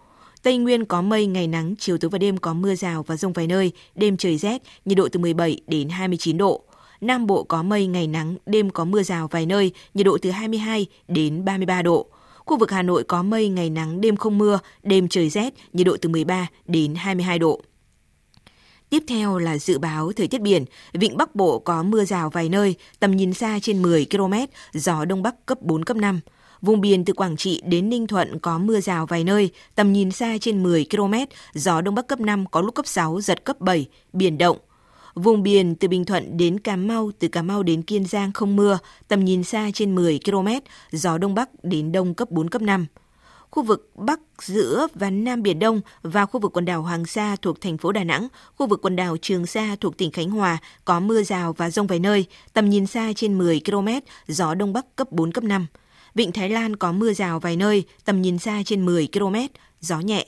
Tây Nguyên có mây, ngày nắng, chiều tối và đêm có mưa rào và rông vài nơi, đêm trời rét, nhiệt độ từ 17 đến 29 độ. Nam Bộ có mây, ngày nắng, đêm có mưa rào vài nơi, nhiệt độ từ 22 đến 33 độ. Khu vực Hà Nội có mây, ngày nắng, đêm không mưa, đêm trời rét, nhiệt độ từ 13 đến 22 độ. Tiếp theo là dự báo thời tiết biển. Vịnh Bắc Bộ có mưa rào vài nơi, tầm nhìn xa trên 10 km, gió Đông Bắc cấp 4, cấp 5. Vùng biển từ Quảng Trị đến Ninh Thuận có mưa rào vài nơi, tầm nhìn xa trên 10 km, gió Đông Bắc cấp 5 có lúc cấp 6, giật cấp 7, biển động. Vùng biển từ Bình Thuận đến Cà Mau, từ Cà Mau đến Kiên Giang không mưa, tầm nhìn xa trên 10 km, gió Đông Bắc đến Đông cấp 4, cấp 5 khu vực Bắc, giữa và Nam Biển Đông và khu vực quần đảo Hoàng Sa thuộc thành phố Đà Nẵng, khu vực quần đảo Trường Sa thuộc tỉnh Khánh Hòa có mưa rào và rông vài nơi, tầm nhìn xa trên 10 km, gió Đông Bắc cấp 4, cấp 5. Vịnh Thái Lan có mưa rào vài nơi, tầm nhìn xa trên 10 km, gió nhẹ.